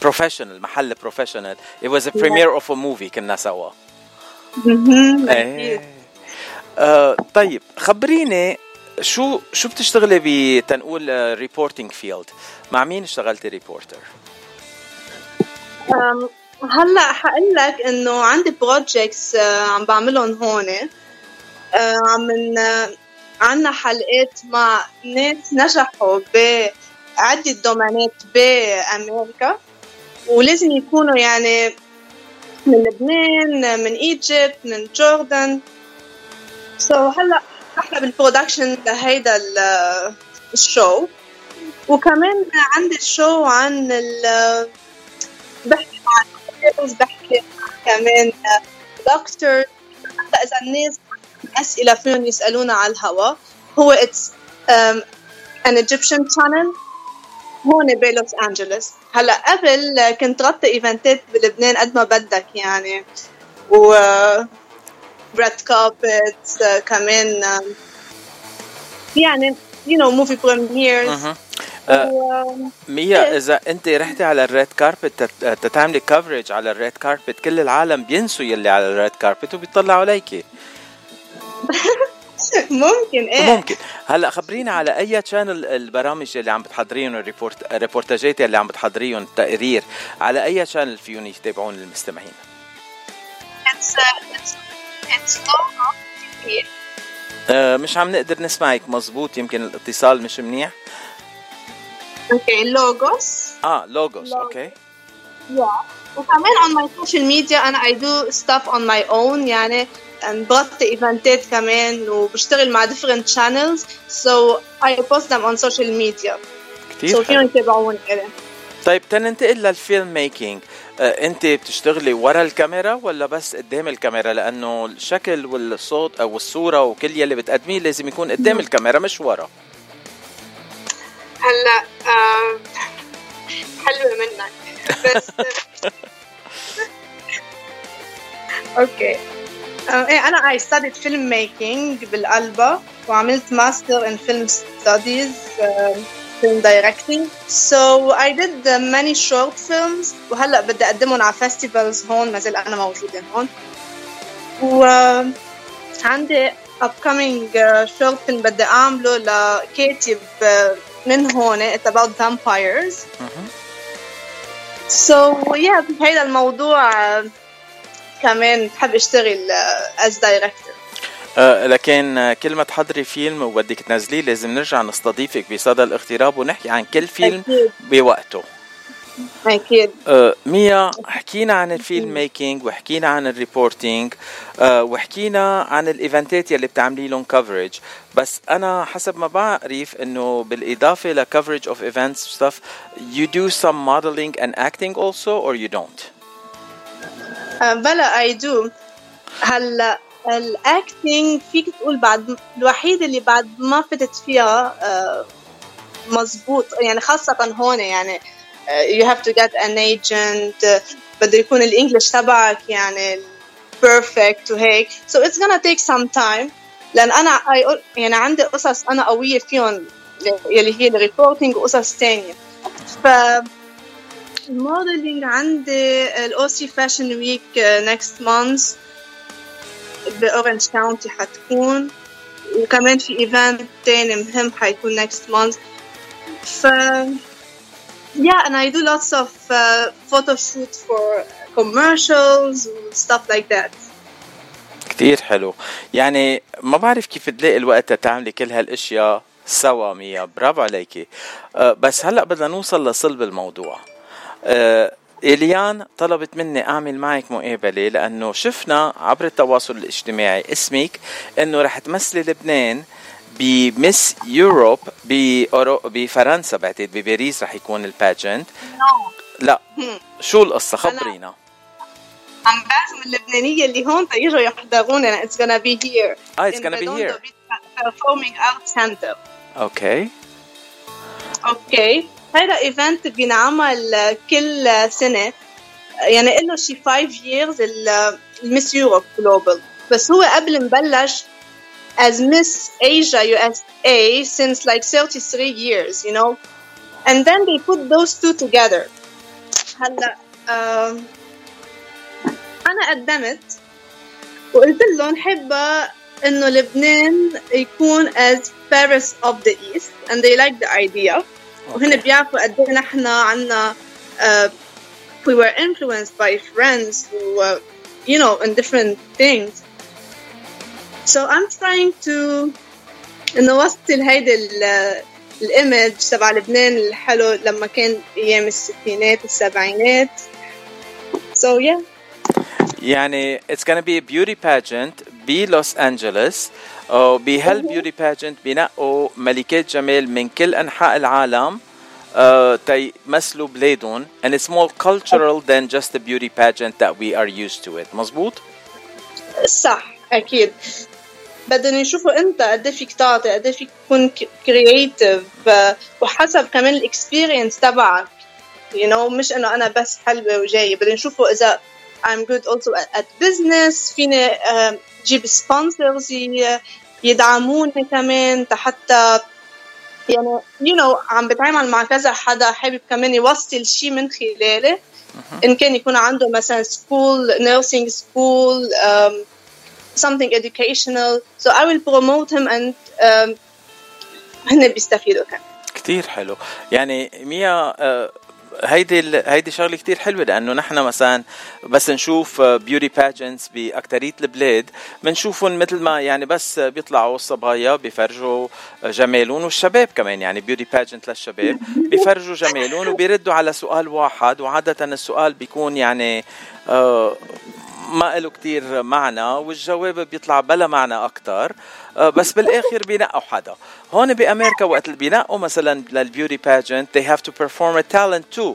professional محل professional it was a premiere of a movie كنا سوا. إيه. آه طيب خبريني شو شو بتشتغلي بتنقول reporting field مع مين اشتغلتي
reporter هلأ حقول لك إنه عندي projects عم بعملهم هون. آه، عم من عنا حلقات مع ناس نجحوا بعدة دومينات بأمريكا. ولازم يكونوا يعني من لبنان من Egypt من Jordan so so هلا إحنا بال production لهيدا ال- ال show. وكمان عندي show عن ال بحكي مع doctors، بحكي مع كمان دكتور حتى إذا الناس أسئلة فيهم يسألونا على الهوا هو it's an Egyptian channel. هون بلوس أنجلوس. هلأ قبل كنت غطي event ات بلبنان قد ما بدك يعني. و red carpet كمان آم، يعني you know movie premieres.
مهم. آه
و-
ميا إذا أنت رحتي على ال red carpet تتعملي coverage على ال red carpet كل العالم بينسوا يلي على ال red carpet وبيطلعوا عليكي
ممكن إيه.
ممكن. هلا خبرينا على أي channel البرامج اللي عم بتحضريهم ال report الريبورتاجات اللي عم بتحضريهم التقرير على أي channel فيهم يتابعون المستمعين؟
It's uh, it's.
آه مش عم نقدر نسمعك مزبوط يمكن الاتصال مش منيح.
أوكي لوجوس
آه لوجوس
Logos.
أوكي
yeah. وكمان on my social media أنا I do stuff on my own يعني بغطي event ات كمان وبشتغل مع different channels. So I post them on social media.
كثير
so فيهم يتابعوني.
طيب تننتقل لل filmmaking آه أنت بتشتغلي ورا الكاميرا ولا بس قدام الكاميرا؟ لأنه الشكل والصوت أو الصورة وكل يلي بتقدميه لازم يكون قدام الكاميرا مش ورا.
هلأ آه، حلوة منك. بس okay ايه انا I studied filmmaking بالألبا وعملت ماستر in film studies uh, film directing so I did uh, many short films وهلا بدي اقدمهم على festivals هون ما زال انا موجودة هون و عندي upcoming uh, short film بدي اعمله لكاتب uh, من هون it's about vampires so yeah بهيدا الموضوع uh, كمان بحب أشتغل uh, as director.
آه لكن آه، كل ما تحضري فيلم وبدك تنزليه لازم نرجع نستضيفك بصدى الاغتراب ونحكي عن كل فيلم
أكيد.
بوقته.
أكيد.
آه ميا حكينا عن ال filmmaking وحكينا عن ال reporting آه وحكينا عن ال event ات يلي بتعملي لهم coverage بس أنا حسب ما بعرف إنه بالإضافة ل coverage of events stuff you do some modeling and acting also or you don't
بلا I do. هلا ال acting فيك تقول بعد الوحيده اللي بعد ما فتت فيها آه، مزبوط يعني خاصة هون يعني آه، you have to get an agent آه، بده يكون ال English تبعك يعني perfect وهيك so it's gonna take some time. لأن أنا I- يعني عندي قصص أنا قوية فيهم يلي هي ال reporting وقصص تانية. ف ال modeling عندي ال OC Fashion Week next month ب Orange County حتكون. وكمان في event تاني مهم حيكون next month. ف yeah and I do lots of uh, photo shoots for commercials and stuff like that.
كتير حلو. يعني ما بعرف كيف تلاقي الوقت تعملي كل هالأشياء سوا ميا. برافو عليكي. أه بس هلأ بدنا نوصل لصلب الموضوع. إليان طلبت مني أعمل معك مقابلة لأنه شفنا عبر التواصل الاجتماعي اسمك أنه رح تمثلي لبنان ب Miss Europe بأورو- بفرنسا بعتقد بباريس رح يكون ال pageant. لا. شو القصة؟ خبرينا.
عم بعزم اللبنانية اللي هون تيجوا يحضروننا it's gonna be here.
Ah, it's gonna be here.
Performing Arts Center.
okay
okay هذا event بينعمل كل سنة يعني له شي 5 years المس يوروب جلوبال بس هو قبل مبلش as Miss Asia USA since like 33 years you know and then they put those two together هلا آم، أنا قدمت وقلت لهم حابة انه لبنان يكون as Paris of the East and they like the idea وهن بيعرفوا قد ايه نحن عنا uh, we were influenced by friends who uh, you know in different things so I'm trying to انه وصل هيدي ال- الايمج تبع لبنان الحلو لما كان ايام الستينات السبعينات so yeah
يعني it's gonna be a beauty pageant بلوس أنجلوس وبهالبيوتي باجنت بينقوا ملكات جمال من كل أنحاء العالم uh, تيمثلوا بلادهم. And it's more cultural than just the beauty pageant that we are used to it. مزبوط؟
صح أكيد. بدهم يشوفوا انت قد إيه فيك تعطي قد إيه فيك تكون creative وحسب كمان ال experience تبعك. You know مش إنه أنا بس حلوة وجاية بدهم يشوفوا إذا I'm good also at, at business. فيني آه، جيب sponsors ي- يدعموني كمان حتى يعني you know عم بتعامل مع كذا حدا حابب كمان يوصل شيء من خلالي إن كان يكون عنده مثلا nursing school um, something educational. So I will promote him and um, هن بيستفيدوا كمان.
كتير حلو. يعني ميا آه، هيدي هيدي شغلة كتير حلوة لأنه نحن مثلا بس نشوف beauty pageants بأكترية البلاد بنشوفهم مثل ما يعني بس بيطلعوا الصبايا بيفرجوا جمالهم والشباب كمان يعني beauty pageant للشباب بيفرجوا جمالهم وبيردوا على سؤال واحد وعادة السؤال بيكون يعني آه، ما له كتير معنى والجواب بيطلع بلا معنى أكتر آه، بس بالآخر بينقوا حدا هون بأمريكا وقت اللي بينقوا مثلا لل beauty pageant they have to perform a talent too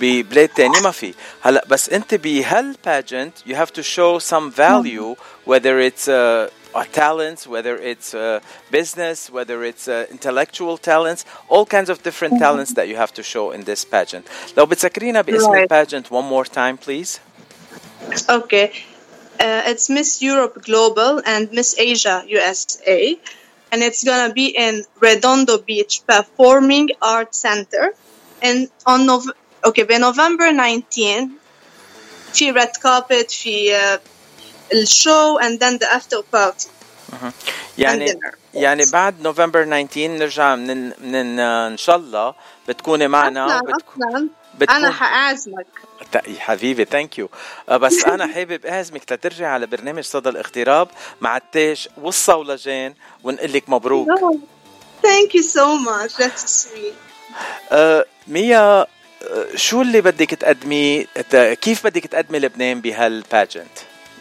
ببلاد تاني ما في هلا بس انت بهال pageant you have to show some value whether it's uh, a talents whether it's uh, business whether it's uh, intellectual talents all kinds of different talents that you have to show in this pageant لو بتذكرينا باسم
Right.
الباجنت one more time please
Okay. Uh, it's Miss Europe Global and Miss Asia USA. And it's going to be in Redondo Beach Performing Arts Center. And on Nov- okay, by November 19, في red carpet, في uh, الشو and then the after party.
يعني
dinner.
يعني بعد نوفمبر 19 نرجع من من ان شاء الله بتكوني معنا
أصلاً
وبتكون
أصلاً
بتكون-
أنا حأعزمك.
ت- حبيبي thank you بس أنا حابب أعزمك لترجعي على برنامج صدى الاغتراب مع التاج والصولجان ونقول لك مبروك.
You so much. That's sweet.
آه ميا آه، شو اللي بدك تقدميه ت- كيف بدك تقدمي لبنان بهال pageant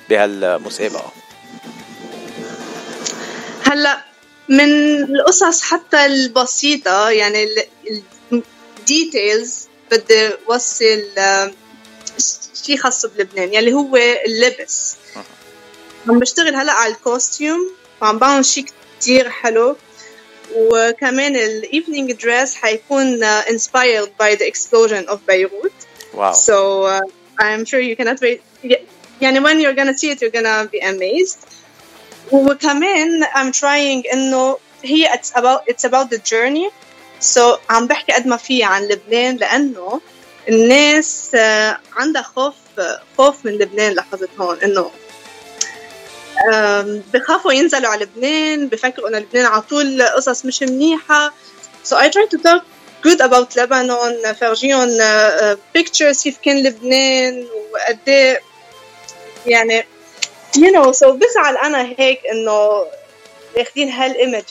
بهالمسابقة؟
هلا من القصص حتى البسيطة يعني ال details بدي وصل آه، شيء خاص بلبنان يلي هو اللبس. عم بشتغل هلا على ال costume وعم بعمل شيء كثير حلو. وكمان ال evening dress حيكون انسبايرد باي ذا اكسبلوجن اوف بيروت
واو.
سو اي ام شور يو كانت يعني when you're gonna see it you're gonna be amazed. وكمان I'm trying إنه هي it's about it's about the journey so عم بحكي قد ما في عن لبنان لأنه الناس آه، عندها خوف خوف من لبنان لاحظت هون إنه بخافوا ينزلوا على لبنان بفكروا إنه لبنان على طول قصص مش منيحة. So I try to talk good about Lebanon فرجيهم uh, pictures كيف كان لبنان وقد إيه يعني you know so بزعل أنا هيك إنه اخذين هالايمج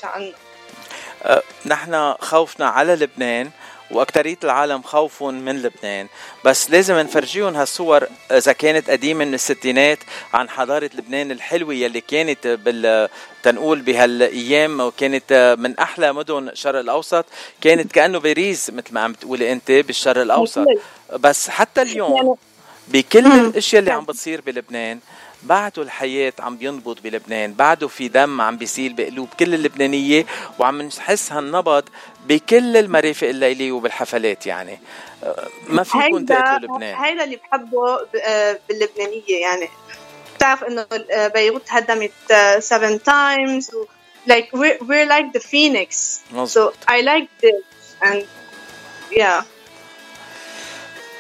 أه، نحن خوفنا على لبنان. واكثريه العالم خوف من لبنان. بس لازم نفرجيهم هالصور إذا كانت قديمة من الستينات عن حضارة لبنان الحلوة يلي كانت بال تنقول بهالأيام وكانت من أحلى مدن الشرق الأوسط. كانت كأنه باريس مثل ما عم تقولي أنت بالشرق الأوسط. بس حتى اليوم بكل الأشياء اللي عم بتصير بلبنان بعده الحياة عم بينبض بلبنان بعده في دم عم بيسيل بقلوب كل اللبنانية وعم نحس هالنبض بكل المرافق الليلية وبالحفلات يعني. ما فيكم تقتلوا لبنان.
هيدا اللي بحبه آه، باللبنانية يعني. بتعرف إنه آه، بيروت هدمت 7 times و like we're, we're like the phoenix. So
مظبوط.
I like this and yeah.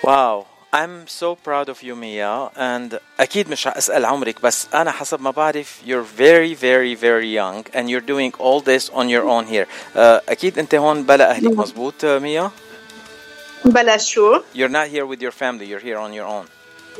واو. I'm so proud of you Mia and أكيد مش رح أسأل عمرك بس أنا حسب ما بعرف you're very very very young and you're doing all this on your own here أه، أكيد أنت هون بلا أهلك مزبوط أه، ميا
بلا شو
You're not here with your family you're here on your own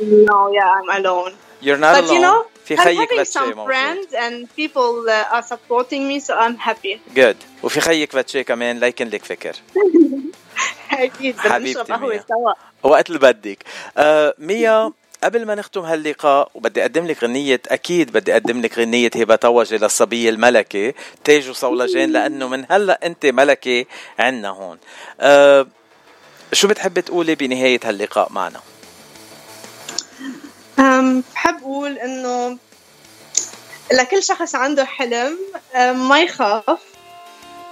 no yeah I'm alone
You're not
but
alone
you know
في
I'm
خيك
having
باتشي
some
موجود
friends and people uh, are supporting me so I'm happy
good وفي خيك باتشي كمان ليكن لك فكر
أكيد بدنا
حبيبتي
نشرب قهوة
ميا.
سوا
وقت اللي بدك آه ميا قبل ما نختم هاللقاء وبدي أقدم لك غنية أكيد بدي أقدم لك غنية هبة توجة للصبية الملكة تاج وصولجان لأنه من هلأ أنت ملكة عنا هون آه شو بتحبي تقولي بنهاية هاللقاء معنا؟
أم، بحب أقول إنه لكل شخص عنده حلم ما يخاف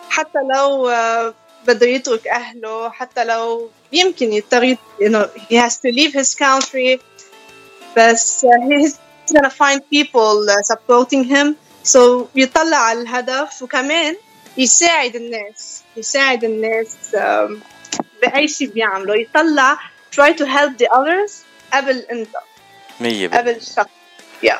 حتى لو أه، بده يترك أهله حتى لو يمكن يضطر know he has to leave his country. بس he's gonna find people uh, supporting him. So يطلع على الهدف. وكمان يساعد الناس يساعد الناس أم، بأي شيء بيعمله يطلع try to help the others قبل
مية بالمية.
قبل شخص. Yeah.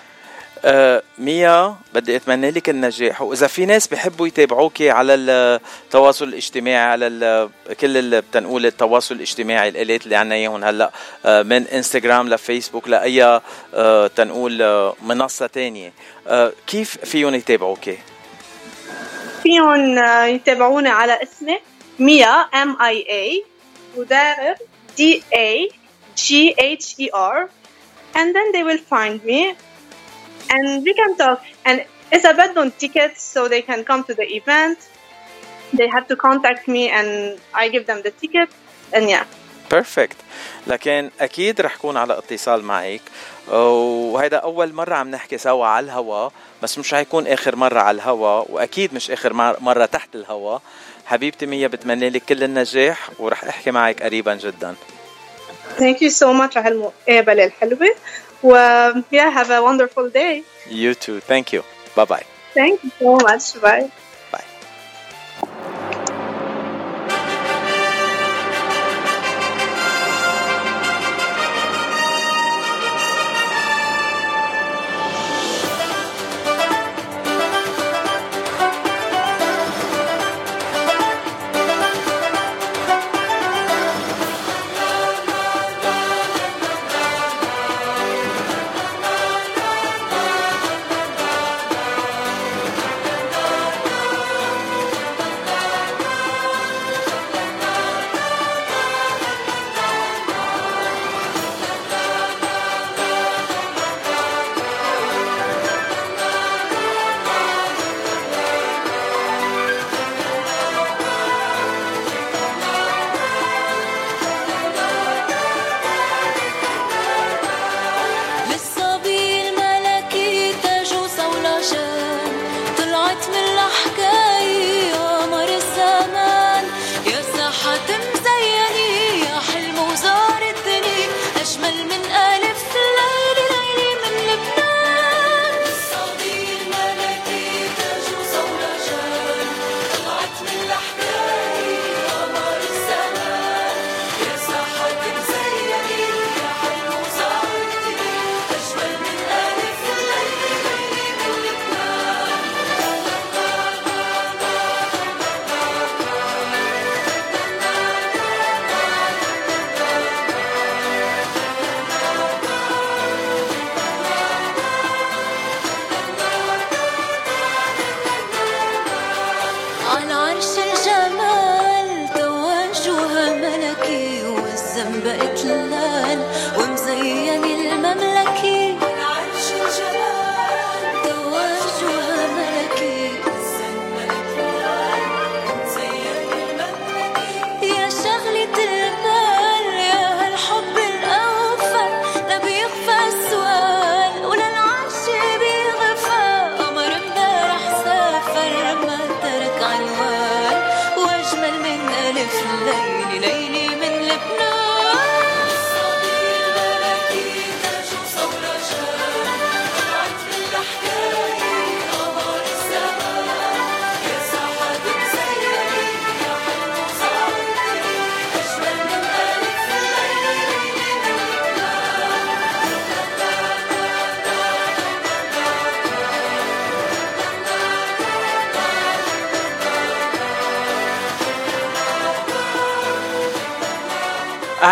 آه ميا بدي أتمنى لك النجاح. وإذا في ناس بحبوا يتابعوكي على التواصل الاجتماعي على ال- كل اللي بتنقول التواصل الاجتماعي الآلات اللي عنا إياهم هلأ آه من إنستغرام لفيسبوك لأي آه تنقول منصة تانية. كيف فيهم يتابعوكي؟
فيهم يتابعونا على اسمي ميا ام اي اي ودارر دي اي جي اتش اي ار and then they will find me. And we can talk. And إذا بدهم tickets so they can come to the event. They have to contact me and I give them the ticket. And yeah.
بيرفكت لكن أكيد رح كون على اتصال معك. وهيدا أول مرة عم نحكي سوا على الهوا بس مش حيكون آخر مرة على الهوا وأكيد مش آخر مر- مرة تحت الهوا. حبيبتي ميا بتمنى لك كل النجاح ورح أحكي معك قريبا جدا.
Thank you so much على هالمقابلة الحلوة و yeah have a wonderful day
You too. Thank you. Bye bye.
thank you so much bye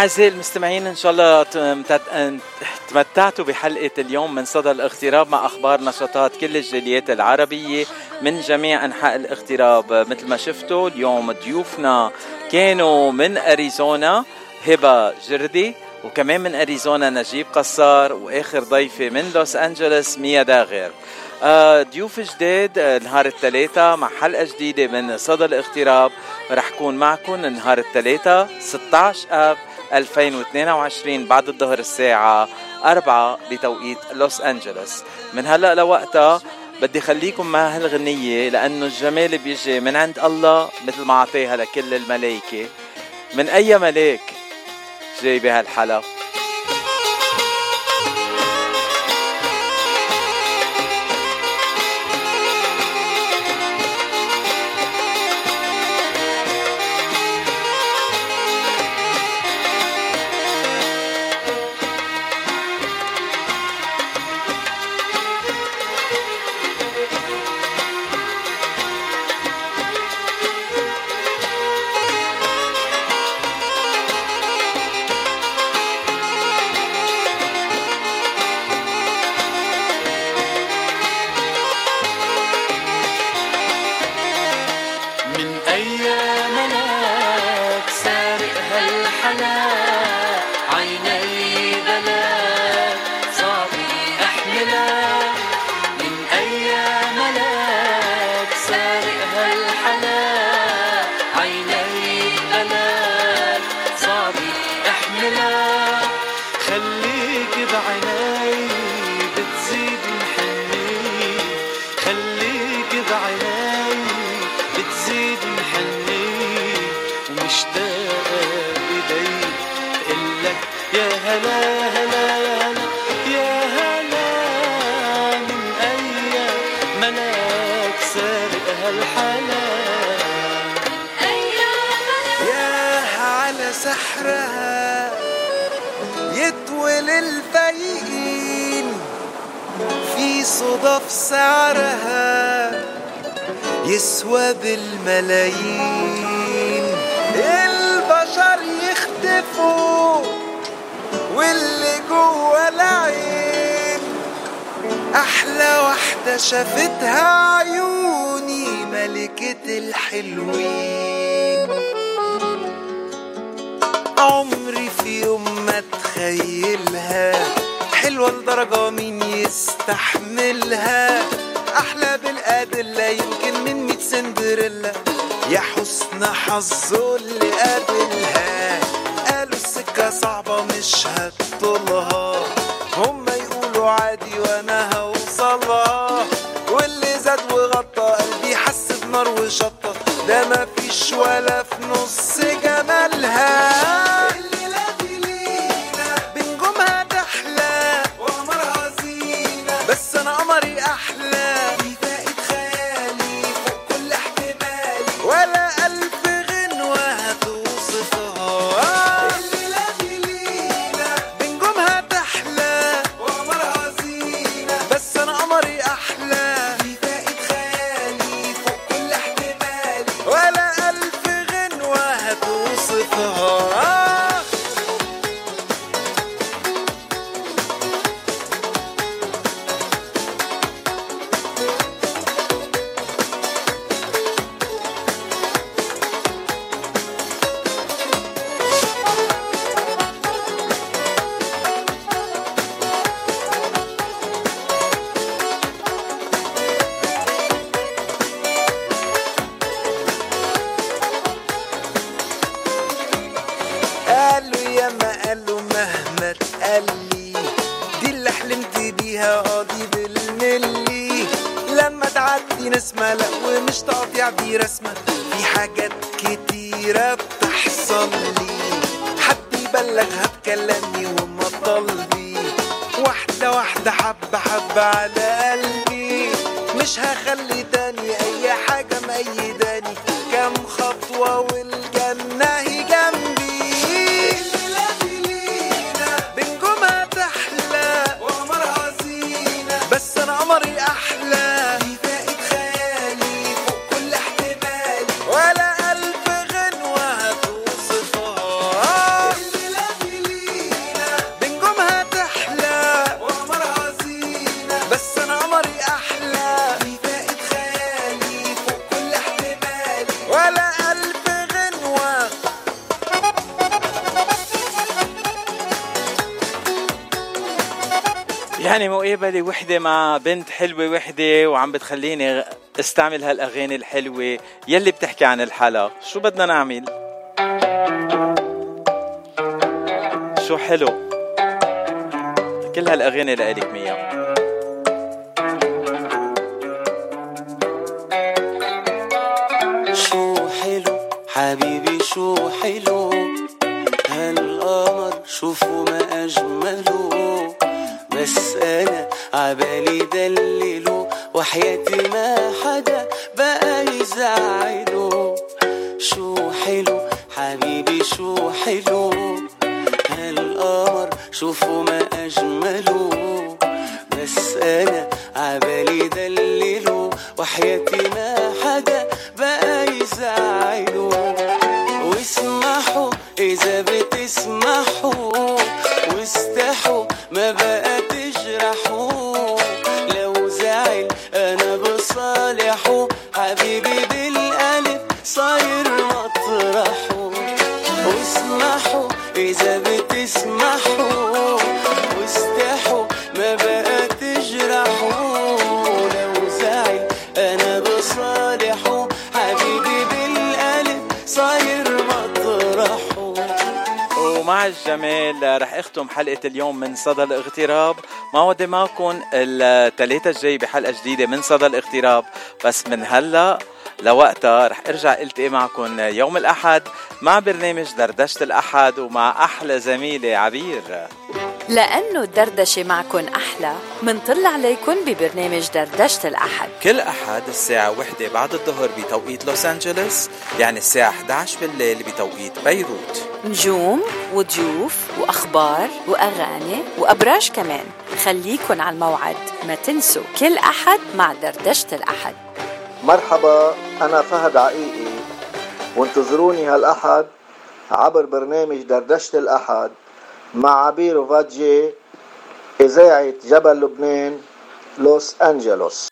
أعزائي المستمعين إن شاء الله تمتعتوا بحلقة اليوم من صدى الاغتراب مع أخبار نشاطات كل الجاليات العربية من جميع أنحاء الاغتراب. مثل ما شفتوا اليوم ضيوفنا كانوا من أريزونا هبة جردي وكمان من أريزونا نجيب قصار وآخر ضيفة من لوس أنجلوس ميا داغر. آه، ضيوف جداد آه، نهار الثلاثاء مع حلقة جديدة من صدى الاغتراب. رح كون معكم نهار الثلاثاء 16 آب 2022 بعد الظهر الساعة 4 بتوقيت لوس أنجلوس. من هلأ لوقتها بدي خليكم مع هالغنية لأنه الجمال بيجي من عند الله مثل ما أعطيها لكل الملائكة. من أي ملاك جاي بهالحلقة؟
سعرها يسوى بالملايين. البشر يختفوا واللي جوا العين. أحلى واحدة شافتها عيوني ملكة الحلوين. عمري في يوم ما اتخيلها حلوة لدرجة مين يستحملها أحلى بالأدلة يمكن من ميت سندريلا. يا حسن حظه اللي قابلها.
يعني مقابلة وحدة مع بنت حلوة وحدة وعم بتخليني استعمل هالأغاني الحلوة. يلي بتحكي عن الحلا. شو بدنا نعمل؟ شو حلو؟ كل هالأغاني لإلك ميا.
شو حلو؟ حبيبي شو حلو؟ هالقمر شوفوا ما أجمله. بس أنا عبالي دلله وحياتي ما حدا. بقى يزعله شو حلو؟ حبيبي شو حلو؟ هالقمر شوفوا ما أجمله. بس أنا عبالي دلله وحياتي ما حدا. بقى يزعله واسمحوا إذا بتسمحوا. واستحوا ما بقى
الجمال رح أختم حلقة اليوم من صدى الاغتراب. ما ودي معكم الثلاثة الجاي بحلقة جديدة من صدى الاغتراب. بس من هلا لوقتها رح ارجع التقي معكم يوم الأحد مع برنامج دردشة الأحد ومع أحلى زميلة عبير.
لأنه الدردشة معكن أحلى منطل عليكن ببرنامج دردشة الأحد.
كل أحد الساعة وحدة بعد الظهر بتوقيت لوس أنجلوس يعني الساعة 11 بالليل بتوقيت بيروت.
نجوم وضيوف وأخبار وأغاني وأبراج كمان. خليكن على الموعد ما تنسوا كل أحد مع دردشة الأحد.
مرحبا أنا فهد عقيقي. وانتظروني هالأحد عبر برنامج دردشة الأحد مع عبير وفاتجي إذاعة جبل لبنان لوس أنجلوس.